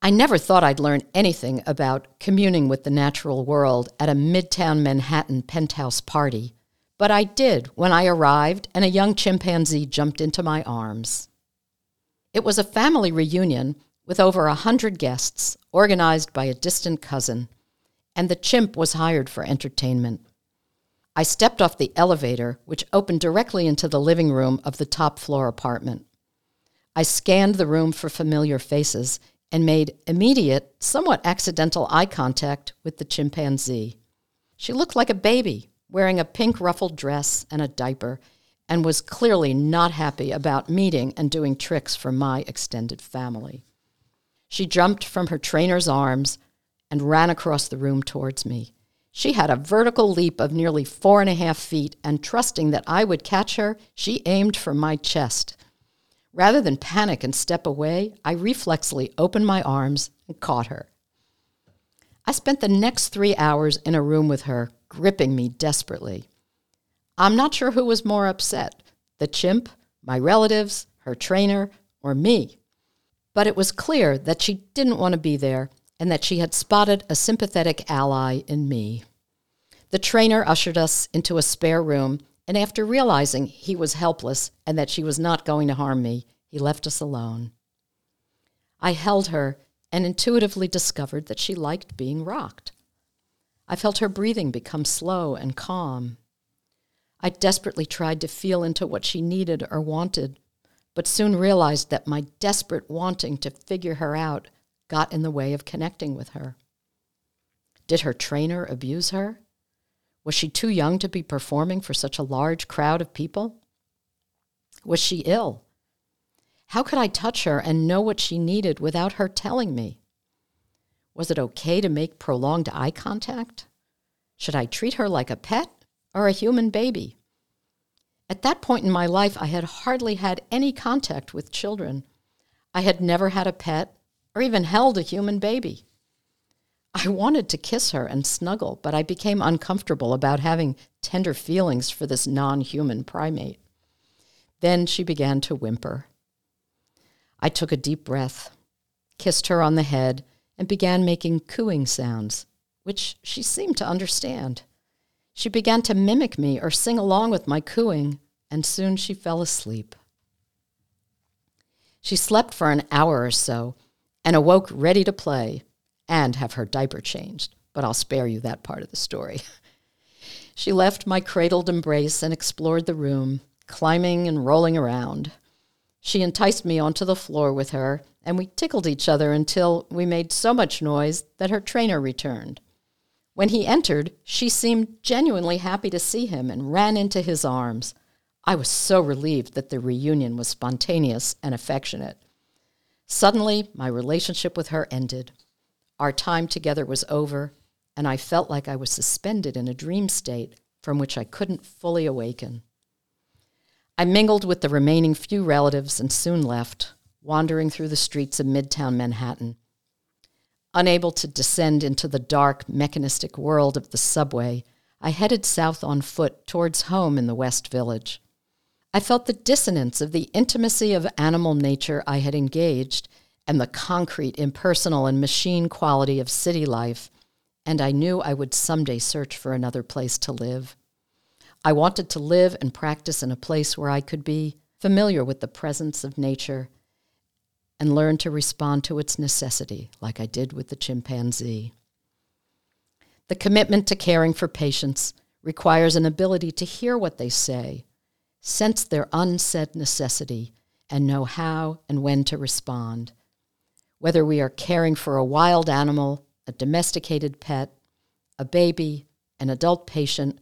I never thought I'd learn anything about communing with the natural world at a midtown Manhattan penthouse party, but I did when I arrived and a young chimpanzee jumped into my arms. It was a family reunion with over a hundred guests, organized by a distant cousin, and the chimp was hired for entertainment. I stepped off the elevator, which opened directly into the living room of the top floor apartment. I scanned the room for familiar faces and made immediate, somewhat accidental eye contact with the chimpanzee. She looked like a baby, wearing a pink ruffled dress and a diaper, and was clearly not happy about meeting and doing tricks for my extended family. She jumped from her trainer's arms and ran across the room towards me. She had a vertical leap of nearly four and a half feet, and trusting that I would catch her, she aimed for my chest. Rather than panic and step away, I reflexly opened my arms and caught her. I spent the next three hours in a room with her, gripping me desperately. I'm not sure who was more upset the chimp, my relatives, her trainer, or me. But it was clear that she didn't want to be there and that she had spotted a sympathetic ally in me. The trainer ushered us into a spare room, and after realizing he was helpless and that she was not going to harm me, he left us alone. I held her and intuitively discovered that she liked being rocked. I felt her breathing become slow and calm. I desperately tried to feel into what she needed or wanted, but soon realized that my desperate wanting to figure her out got in the way of connecting with her. Did her trainer abuse her? Was she too young to be performing for such a large crowd of people? Was she ill? How could I touch her and know what she needed without her telling me? Was it okay to make prolonged eye contact? Should I treat her like a pet or a human baby? At that point in my life, I had hardly had any contact with children. I had never had a pet or even held a human baby. I wanted to kiss her and snuggle, but I became uncomfortable about having tender feelings for this non human primate. Then she began to whimper. I took a deep breath, kissed her on the head, and began making cooing sounds, which she seemed to understand. She began to mimic me or sing along with my cooing, and soon she fell asleep. She slept for an hour or so and awoke ready to play and have her diaper changed, but I'll spare you that part of the story. [laughs] she left my cradled embrace and explored the room, climbing and rolling around. She enticed me onto the floor with her, and we tickled each other until we made so much noise that her trainer returned. When he entered, she seemed genuinely happy to see him and ran into his arms. I was so relieved that the reunion was spontaneous and affectionate. Suddenly, my relationship with her ended. Our time together was over, and I felt like I was suspended in a dream state from which I couldn't fully awaken. I mingled with the remaining few relatives and soon left, wandering through the streets of midtown Manhattan. Unable to descend into the dark, mechanistic world of the subway, I headed south on foot towards home in the West Village. I felt the dissonance of the intimacy of animal nature I had engaged and the concrete, impersonal, and machine quality of city life, and I knew I would someday search for another place to live. I wanted to live and practice in a place where I could be familiar with the presence of nature and learn to respond to its necessity, like I did with the chimpanzee. The commitment to caring for patients requires an ability to hear what they say, sense their unsaid necessity, and know how and when to respond. Whether we are caring for a wild animal, a domesticated pet, a baby, an adult patient,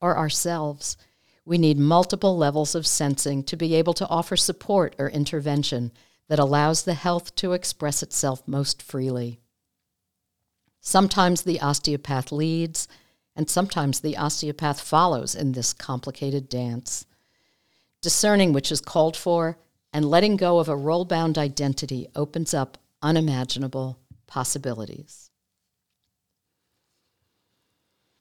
or ourselves. We need multiple levels of sensing to be able to offer support or intervention that allows the health to express itself most freely. Sometimes the osteopath leads, and sometimes the osteopath follows in this complicated dance. Discerning which is called for, and letting go of a role bound identity opens up unimaginable possibilities.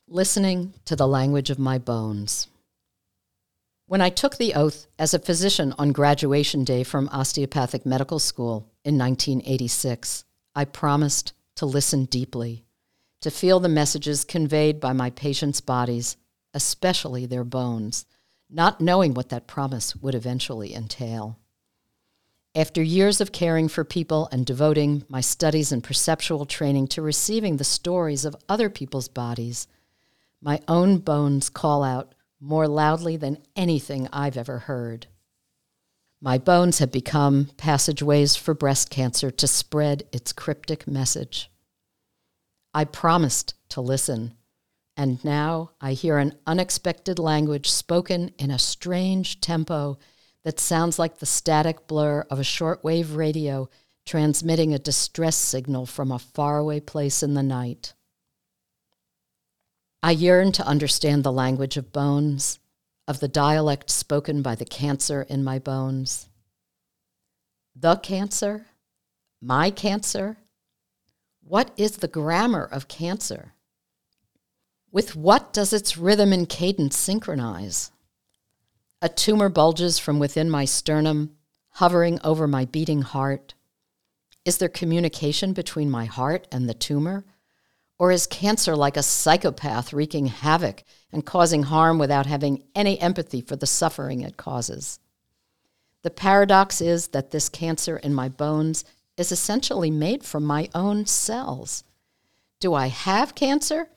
Listening to the language of my bones. When I took the oath as a physician on graduation day from osteopathic medical school in 1986, I promised to listen deeply, to feel the messages conveyed by my patients' bodies, especially their bones, not knowing what that promise would eventually entail. After years of caring for people and devoting my studies and perceptual training to receiving the stories of other people's bodies, my own bones call out more loudly than anything I've ever heard. My bones have become passageways for breast cancer to spread its cryptic message. I promised to listen, and now I hear an unexpected language spoken in a strange tempo that sounds like the static blur of a shortwave radio transmitting a distress signal from a faraway place in the night. I yearn to understand the language of bones, of the dialect spoken by the cancer in my bones. The cancer? My cancer? What is the grammar of cancer? With what does its rhythm and cadence synchronize? A tumor bulges from within my sternum, hovering over my beating heart. Is there communication between my heart and the tumor? Or is cancer like a psychopath wreaking havoc and causing harm without having any empathy for the suffering it causes? The paradox is that this cancer in my bones is essentially made from my own cells. Do I have cancer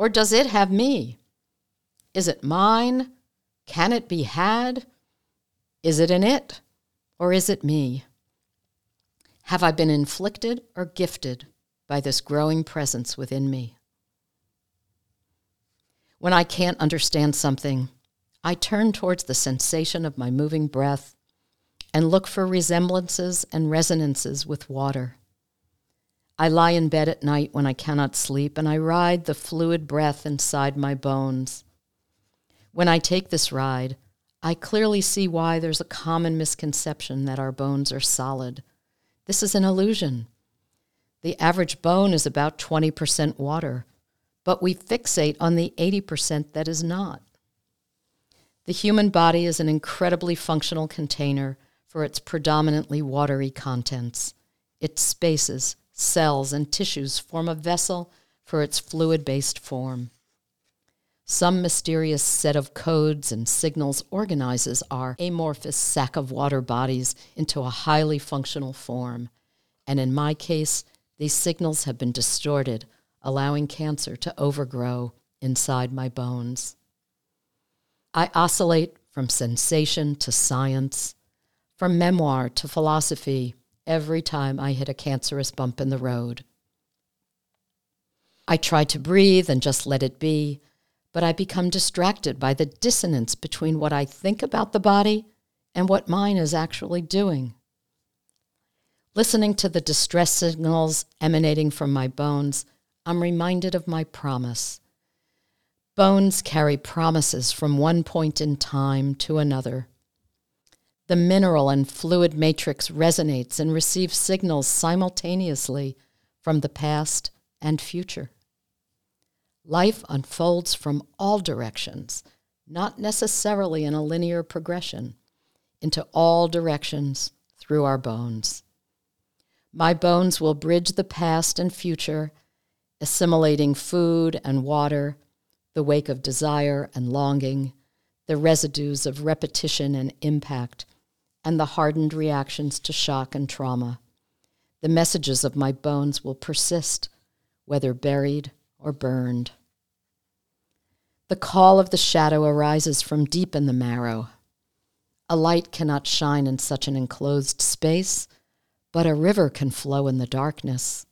or does it have me? Is it mine? Can it be had? Is it in it or is it me? Have I been inflicted or gifted by this growing presence within me? When I can't understand something, I turn towards the sensation of my moving breath and look for resemblances and resonances with water. I lie in bed at night when I cannot sleep, and I ride the fluid breath inside my bones. When I take this ride, I clearly see why there's a common misconception that our bones are solid. This is an illusion. The average bone is about 20% water, but we fixate on the 80% that is not. The human body is an incredibly functional container for its predominantly watery contents. Its spaces, cells, and tissues form a vessel for its fluid based form. Some mysterious set of codes and signals organizes our amorphous sack of water bodies into a highly functional form. And in my case, these signals have been distorted, allowing cancer to overgrow inside my bones. I oscillate from sensation to science, from memoir to philosophy every time I hit a cancerous bump in the road. I try to breathe and just let it be, but I become distracted by the dissonance between what I think about the body and what mine is actually doing. Listening to the distress signals emanating from my bones, I'm reminded of my promise. Bones carry promises from one point in time to another. The mineral and fluid matrix resonates and receives signals simultaneously from the past and future. Life unfolds from all directions, not necessarily in a linear progression, into all directions through our bones. My bones will bridge the past and future, assimilating food and water, the wake of desire and longing, the residues of repetition and impact and the hardened reactions to shock and trauma. The messages of my bones will persist, whether buried or burned. The call of the shadow arises from deep in the marrow. A light cannot shine in such an enclosed space, but a river can flow in the darkness.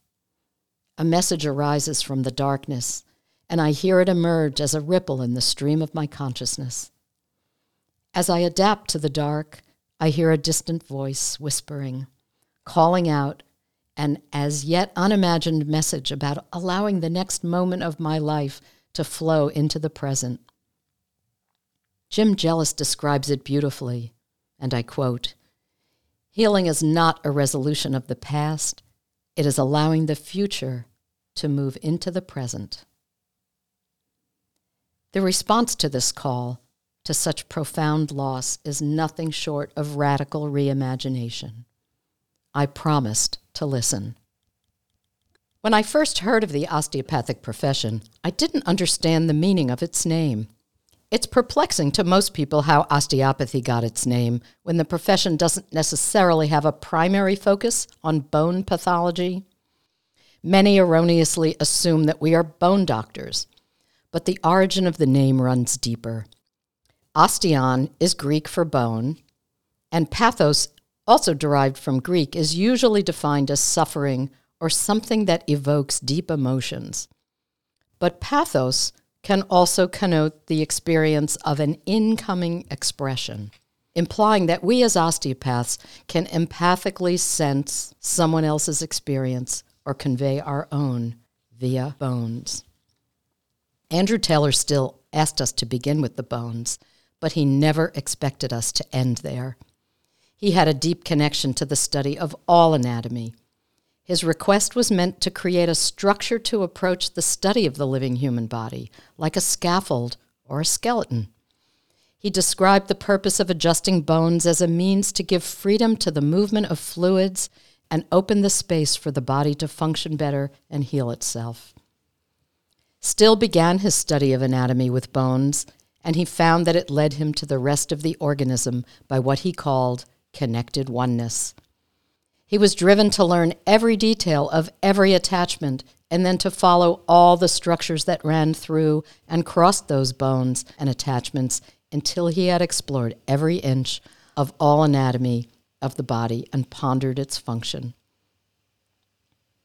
A message arises from the darkness, and I hear it emerge as a ripple in the stream of my consciousness. As I adapt to the dark, I hear a distant voice whispering, calling out an as yet unimagined message about allowing the next moment of my life to flow into the present. Jim Jealous describes it beautifully. and I quote Healing is not a resolution of the past, it is allowing the future to move into the present. The response to this call to such profound loss is nothing short of radical reimagination. I promised to listen. When I first heard of the osteopathic profession, I didn't understand the meaning of its name. It's perplexing to most people how osteopathy got its name when the profession doesn't necessarily have a primary focus on bone pathology. Many erroneously assume that we are bone doctors, but the origin of the name runs deeper. Osteon is Greek for bone, and pathos, also derived from Greek, is usually defined as suffering or something that evokes deep emotions. But pathos can also connote the experience of an incoming expression, implying that we as osteopaths can empathically sense someone else's experience or convey our own via bones. Andrew Taylor Still asked us to begin with the bones, but he never expected us to end there. He had a deep connection to the study of all anatomy his request was meant to create a structure to approach the study of the living human body, like a scaffold or a skeleton. He described the purpose of adjusting bones as a means to give freedom to the movement of fluids and open the space for the body to function better and heal itself. Still began his study of anatomy with bones, and he found that it led him to the rest of the organism by what he called connected oneness. He was driven to learn every detail of every attachment and then to follow all the structures that ran through and crossed those bones and attachments until he had explored every inch of all anatomy of the body and pondered its function.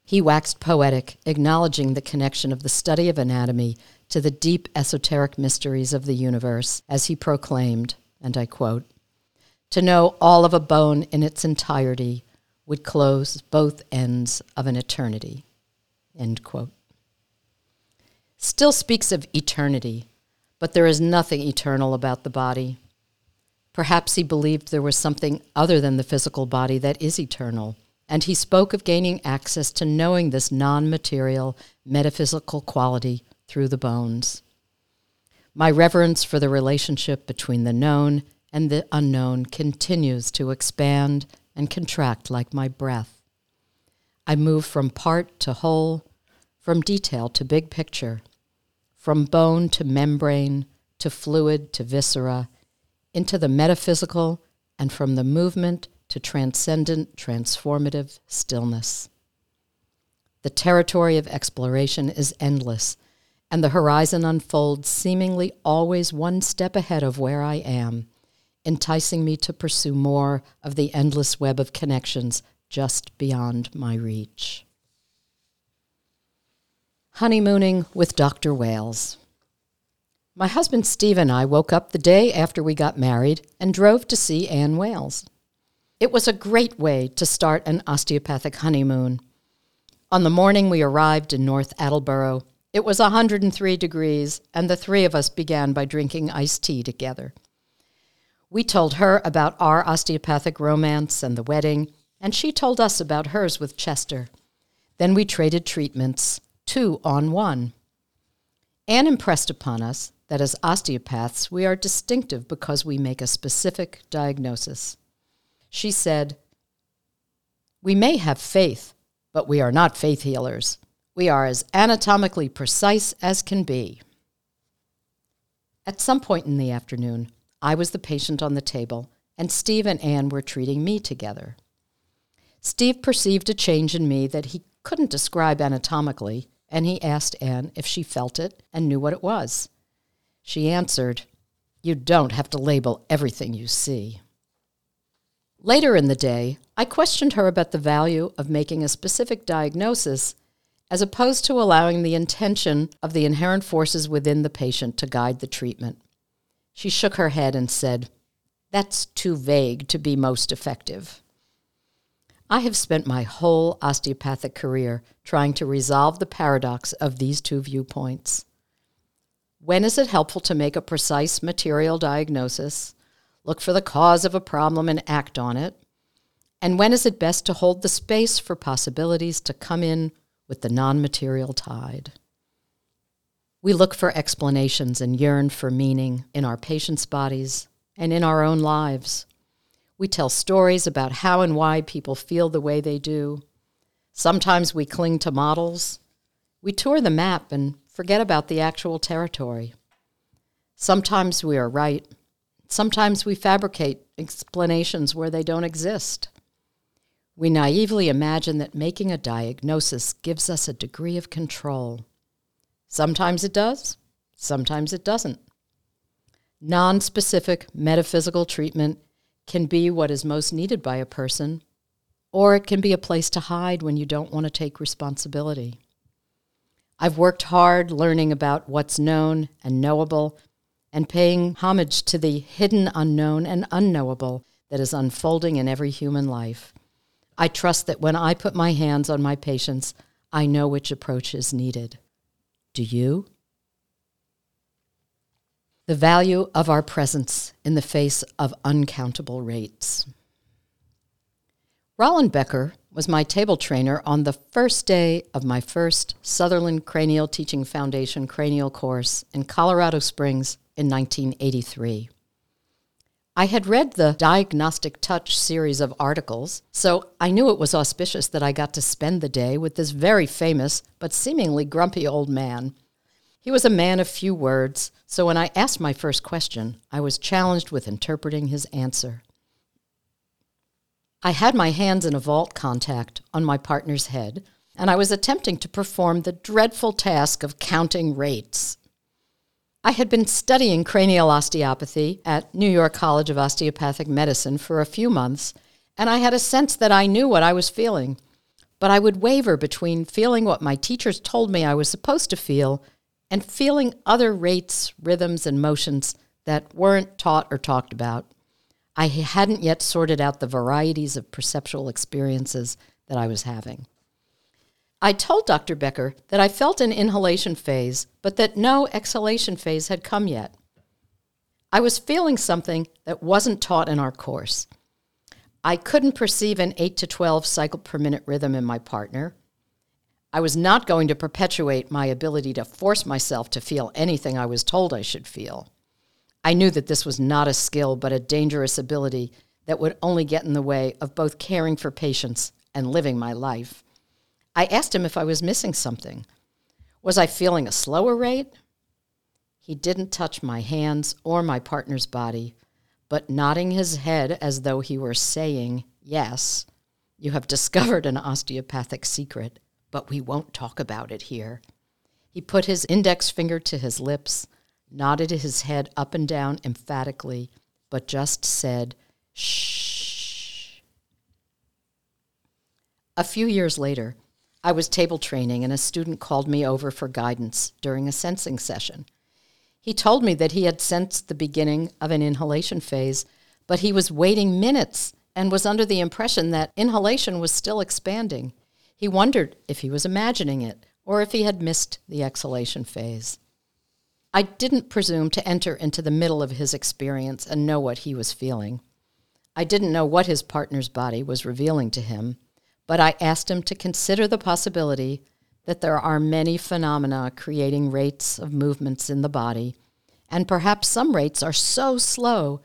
He waxed poetic, acknowledging the connection of the study of anatomy to the deep esoteric mysteries of the universe, as he proclaimed, and I quote, To know all of a bone in its entirety would close both ends of an eternity. End quote. Still speaks of eternity, but there is nothing eternal about the body. Perhaps he believed there was something other than the physical body that is eternal, and he spoke of gaining access to knowing this non material, metaphysical quality through the bones. My reverence for the relationship between the known and the unknown continues to expand and contract like my breath. I move from part to whole, from detail to big picture, from bone to membrane, to fluid to viscera, into the metaphysical, and from the movement to transcendent, transformative stillness. The territory of exploration is endless, and the horizon unfolds seemingly always one step ahead of where I am enticing me to pursue more of the endless web of connections just beyond my reach. Honeymooning with Dr. Wales. My husband Steve and I woke up the day after we got married and drove to see Anne Wales. It was a great way to start an osteopathic honeymoon. On the morning we arrived in North Attleboro, it was 103 degrees, and the three of us began by drinking iced tea together. We told her about our osteopathic romance and the wedding, and she told us about hers with Chester. Then we traded treatments, two on one. Anne impressed upon us that as osteopaths, we are distinctive because we make a specific diagnosis. She said, We may have faith, but we are not faith healers. We are as anatomically precise as can be. At some point in the afternoon, I was the patient on the table, and Steve and Anne were treating me together. Steve perceived a change in me that he couldn't describe anatomically, and he asked Anne if she felt it and knew what it was. She answered, You don't have to label everything you see. Later in the day, I questioned her about the value of making a specific diagnosis as opposed to allowing the intention of the inherent forces within the patient to guide the treatment. She shook her head and said, That's too vague to be most effective. I have spent my whole osteopathic career trying to resolve the paradox of these two viewpoints. When is it helpful to make a precise material diagnosis, look for the cause of a problem and act on it? And when is it best to hold the space for possibilities to come in with the non material tide? We look for explanations and yearn for meaning in our patients' bodies and in our own lives. We tell stories about how and why people feel the way they do. Sometimes we cling to models. We tour the map and forget about the actual territory. Sometimes we are right. Sometimes we fabricate explanations where they don't exist. We naively imagine that making a diagnosis gives us a degree of control. Sometimes it does, sometimes it doesn't. Non-specific metaphysical treatment can be what is most needed by a person, or it can be a place to hide when you don't want to take responsibility. I've worked hard learning about what's known and knowable and paying homage to the hidden unknown and unknowable that is unfolding in every human life. I trust that when I put my hands on my patients, I know which approach is needed. Do you? The value of our presence in the face of uncountable rates. Rollin Becker was my table trainer on the first day of my first Sutherland Cranial Teaching Foundation cranial course in Colorado Springs in 1983. I had read the Diagnostic Touch series of articles, so I knew it was auspicious that I got to spend the day with this very famous but seemingly grumpy old man. He was a man of few words, so when I asked my first question, I was challenged with interpreting his answer. I had my hands in a vault contact on my partner's head, and I was attempting to perform the dreadful task of counting rates. I had been studying cranial osteopathy at New York College of Osteopathic Medicine for a few months, and I had a sense that I knew what I was feeling. But I would waver between feeling what my teachers told me I was supposed to feel and feeling other rates, rhythms, and motions that weren't taught or talked about. I hadn't yet sorted out the varieties of perceptual experiences that I was having. I told Dr. Becker that I felt an inhalation phase, but that no exhalation phase had come yet. I was feeling something that wasn't taught in our course. I couldn't perceive an 8 to 12 cycle per minute rhythm in my partner. I was not going to perpetuate my ability to force myself to feel anything I was told I should feel. I knew that this was not a skill, but a dangerous ability that would only get in the way of both caring for patients and living my life. I asked him if I was missing something. Was I feeling a slower rate? He didn't touch my hands or my partner's body, but nodding his head as though he were saying, Yes, you have discovered an osteopathic secret, but we won't talk about it here. He put his index finger to his lips, nodded his head up and down emphatically, but just said, Shh. A few years later, I was table training, and a student called me over for guidance during a sensing session. He told me that he had sensed the beginning of an inhalation phase, but he was waiting minutes and was under the impression that inhalation was still expanding. He wondered if he was imagining it or if he had missed the exhalation phase. I didn't presume to enter into the middle of his experience and know what he was feeling. I didn't know what his partner's body was revealing to him, but I asked him to consider the possibility that there are many phenomena creating rates of movements in the body, and perhaps some rates are so slow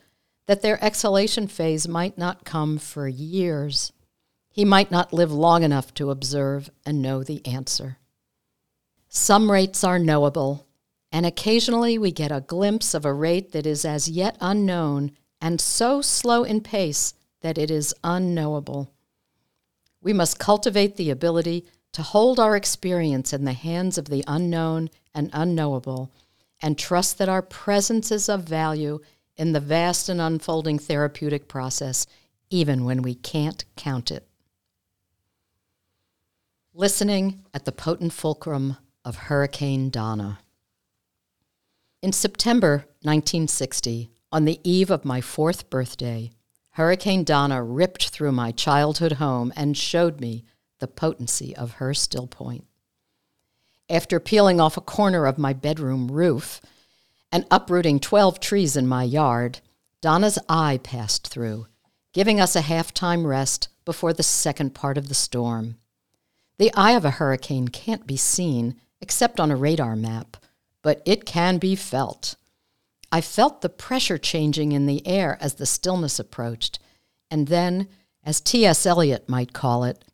that their exhalation phase might not come for years. He might not live long enough to observe and know the answer. Some rates are knowable, and occasionally we get a glimpse of a rate that is as yet unknown and so slow in pace that it is unknowable. We must cultivate the ability to hold our experience in the hands of the unknown and unknowable and trust that our presence is of value in the vast and unfolding therapeutic process, even when we can't count it. Listening at the potent fulcrum of Hurricane Donna. In September 1960, on the eve of my fourth birthday, Hurricane Donna ripped through my childhood home and showed me the potency of her still point. After peeling off a corner of my bedroom roof and uprooting 12 trees in my yard, Donna's eye passed through, giving us a halftime rest before the second part of the storm. The eye of a hurricane can't be seen except on a radar map, but it can be felt. I felt the pressure changing in the air as the stillness approached, and then, as T.S. Eliot might call it,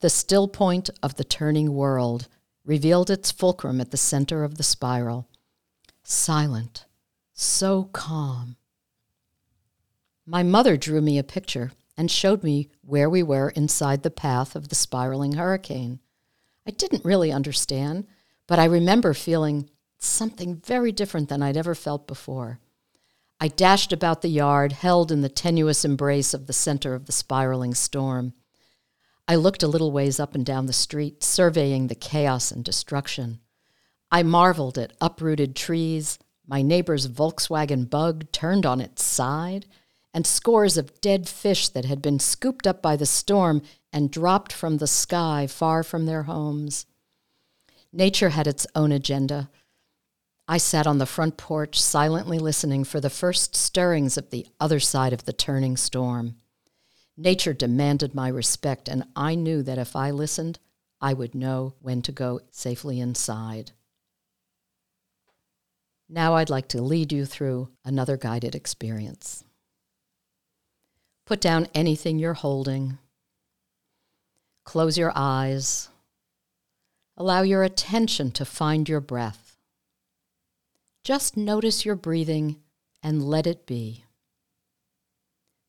the still point of the turning world revealed its fulcrum at the center of the spiral. Silent, so calm. My mother drew me a picture and showed me where we were inside the path of the spiraling hurricane. I didn't really understand, but I remember feeling something very different than I'd ever felt before. I dashed about the yard, held in the tenuous embrace of the center of the spiraling storm. I looked a little ways up and down the street, surveying the chaos and destruction. I marveled at uprooted trees, my neighbor's Volkswagen bug turned on its side, and scores of dead fish that had been scooped up by the storm and dropped from the sky far from their homes. Nature had its own agenda. I sat on the front porch, silently listening for the first stirrings of the other side of the turning storm. Nature demanded my respect, and I knew that if I listened, I would know when to go safely inside. Now I'd like to lead you through another guided experience. Put down anything you're holding. Close your eyes. Allow your attention to find your breath. Just notice your breathing and let it be.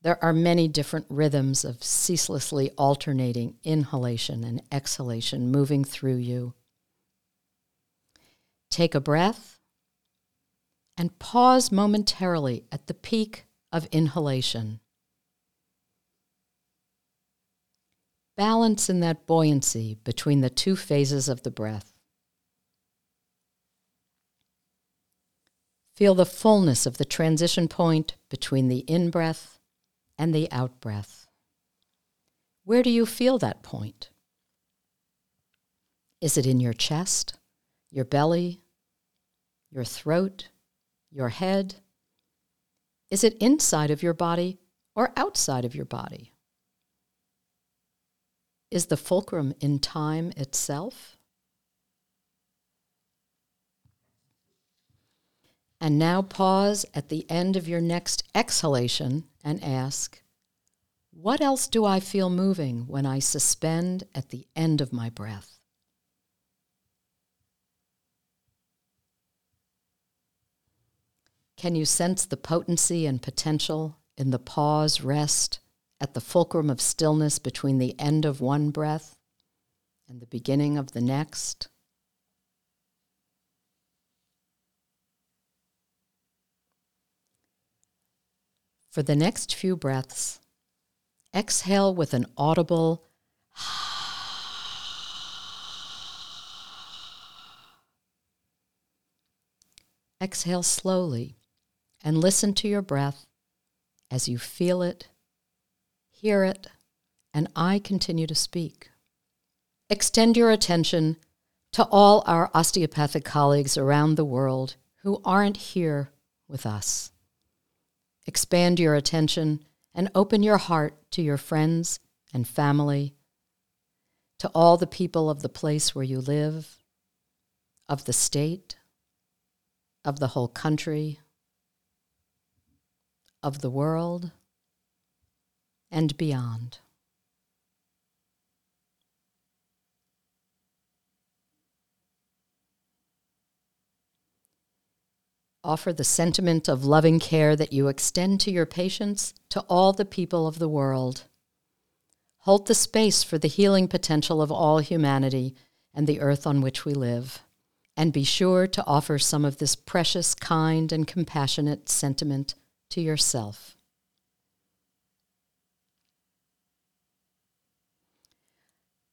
There are many different rhythms of ceaselessly alternating inhalation and exhalation moving through you. Take a breath and pause momentarily at the peak of inhalation. Balance in that buoyancy between the two phases of the breath. Feel the fullness of the transition point between the in breath and the out breath. Where do you feel that point? Is it in your chest, your belly, your throat, your head? Is it inside of your body or outside of your body? Is the fulcrum in time itself? And now pause at the end of your next exhalation and ask, What else do I feel moving when I suspend at the end of my breath? Can you sense the potency and potential in the pause, rest, at the fulcrum of stillness between the end of one breath and the beginning of the next. For the next few breaths, exhale with an audible Exhale slowly and listen to your breath as you feel it hear it, and I continue to speak. Extend your attention to all our osteopathic colleagues around the world who aren't here with us. Expand your attention and open your heart to your friends and family, to all the people of the place where you live, of the state, of the whole country, of the world and beyond. Offer the sentiment of loving care that you extend to your patients to all the people of the world. Hold the space for the healing potential of all humanity and the earth on which we live. And be sure to offer some of this precious, kind, and compassionate sentiment to yourself.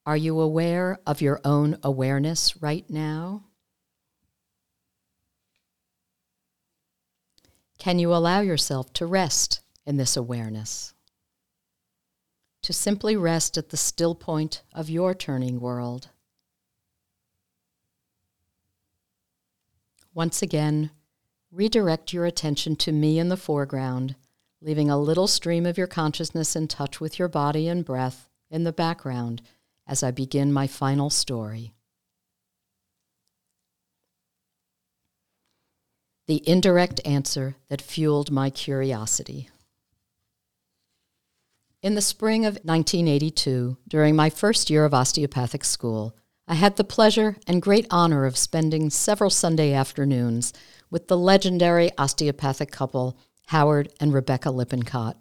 Are you aware of your own awareness right now? Can you allow yourself to rest in this awareness? To simply rest at the still point of your turning world. Once again, redirect your attention to me in the foreground, leaving a little stream of your consciousness in touch with your body and breath in the background as I begin my final story. The indirect answer that fueled my curiosity. In the spring of 1982, during my first year of osteopathic school, I had the pleasure and great honor of spending several Sunday afternoons with the legendary osteopathic couple Howard and Rebecca Lippincott.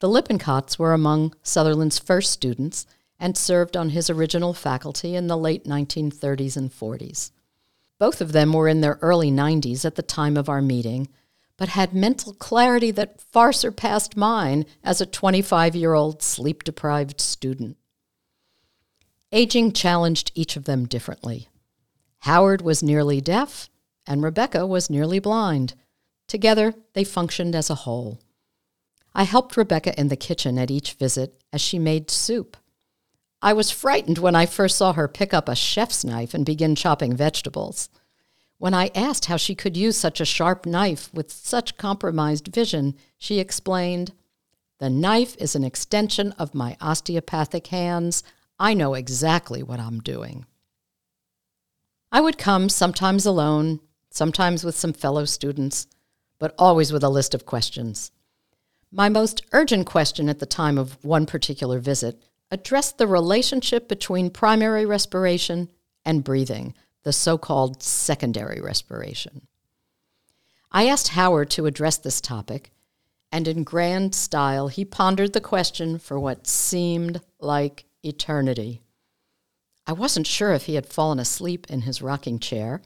The Lippincotts were among Sutherland's first students and served on his original faculty in the late 1930s and 40s. Both of them were in their early 90s at the time of our meeting, but had mental clarity that far surpassed mine as a 25 year old sleep deprived student. Aging challenged each of them differently. Howard was nearly deaf, and Rebecca was nearly blind. Together, they functioned as a whole. I helped Rebecca in the kitchen at each visit as she made soup. I was frightened when I first saw her pick up a chef's knife and begin chopping vegetables. When I asked how she could use such a sharp knife with such compromised vision, she explained, The knife is an extension of my osteopathic hands. I know exactly what I'm doing. I would come sometimes alone, sometimes with some fellow students, but always with a list of questions. My most urgent question at the time of one particular visit addressed the relationship between primary respiration and breathing, the so called secondary respiration. I asked Howard to address this topic, and in grand style, he pondered the question for what seemed like eternity. I wasn't sure if he had fallen asleep in his rocking chair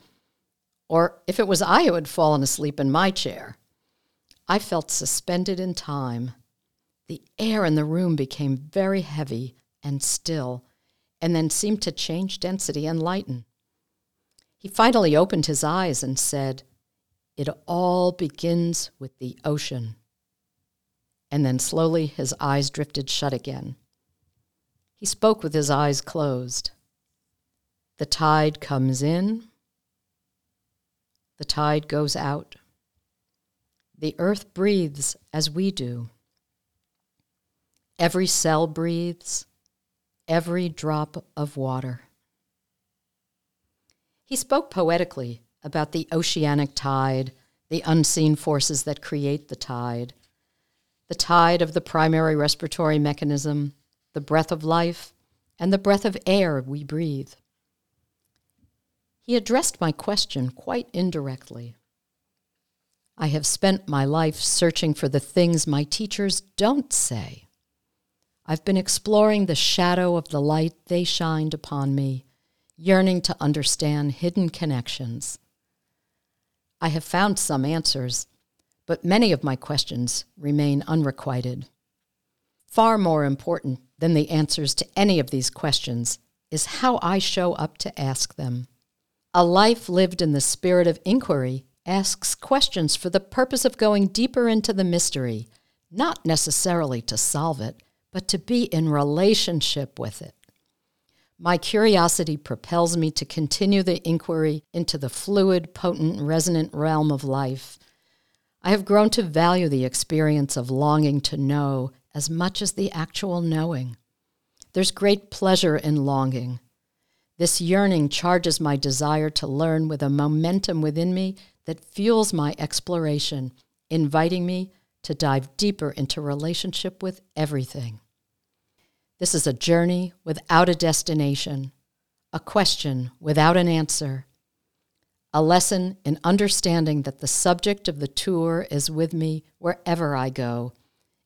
or if it was I who had fallen asleep in my chair. I felt suspended in time. The air in the room became very heavy and still, and then seemed to change density and lighten. He finally opened his eyes and said, It all begins with the ocean. And then slowly his eyes drifted shut again. He spoke with his eyes closed. The tide comes in, the tide goes out. The earth breathes as we do. Every cell breathes, every drop of water. He spoke poetically about the oceanic tide, the unseen forces that create the tide, the tide of the primary respiratory mechanism, the breath of life, and the breath of air we breathe. He addressed my question quite indirectly. I have spent my life searching for the things my teachers don't say. I've been exploring the shadow of the light they shined upon me, yearning to understand hidden connections. I have found some answers, but many of my questions remain unrequited. Far more important than the answers to any of these questions is how I show up to ask them. A life lived in the spirit of inquiry asks questions for the purpose of going deeper into the mystery, not necessarily to solve it, but to be in relationship with it. My curiosity propels me to continue the inquiry into the fluid, potent, resonant realm of life. I have grown to value the experience of longing to know as much as the actual knowing. There's great pleasure in longing. This yearning charges my desire to learn with a momentum within me that fuels my exploration, inviting me to dive deeper into relationship with everything. This is a journey without a destination, a question without an answer, a lesson in understanding that the subject of the tour is with me wherever I go,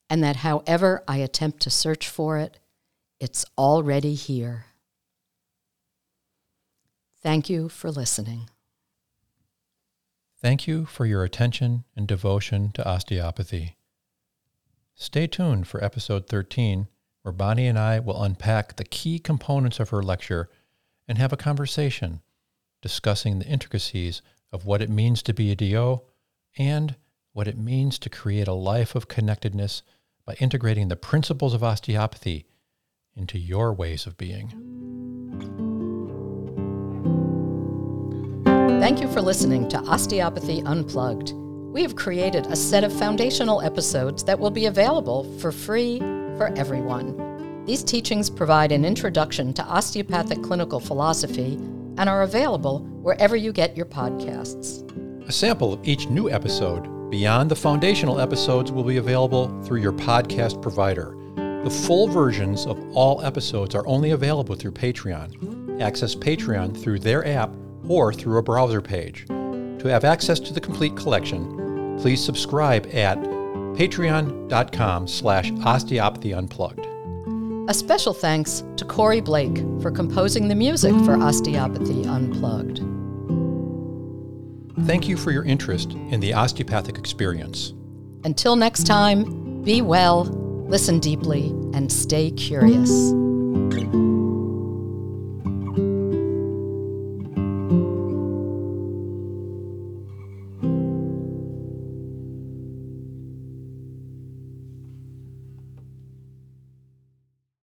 and that however I attempt to search for it, it's already here. Thank you for listening. Thank you for your attention and devotion to osteopathy. Stay tuned for episode 13 where Bonnie and I will unpack the key components of her lecture and have a conversation discussing the intricacies of what it means to be a DO and what it means to create a life of connectedness by integrating the principles of osteopathy into your ways of being. Thank you for listening to Osteopathy Unplugged. we have created a set of foundational episodes that will be available for free for everyone. These teachings provide an introduction to osteopathic clinical philosophy and are available wherever you get your podcasts. A sample of each new episode beyond the foundational episodes will be available through your podcast provider. The full versions of all episodes are only available through Patreon. Access Patreon through their app or through a browser page. To have access to the complete collection, please subscribe at patreon.com slash osteopathy unplugged. A special thanks to Corey Blake for composing the music for Osteopathy Unplugged. Thank you for your interest in the osteopathic experience. Until next time, be well, listen deeply, and stay curious.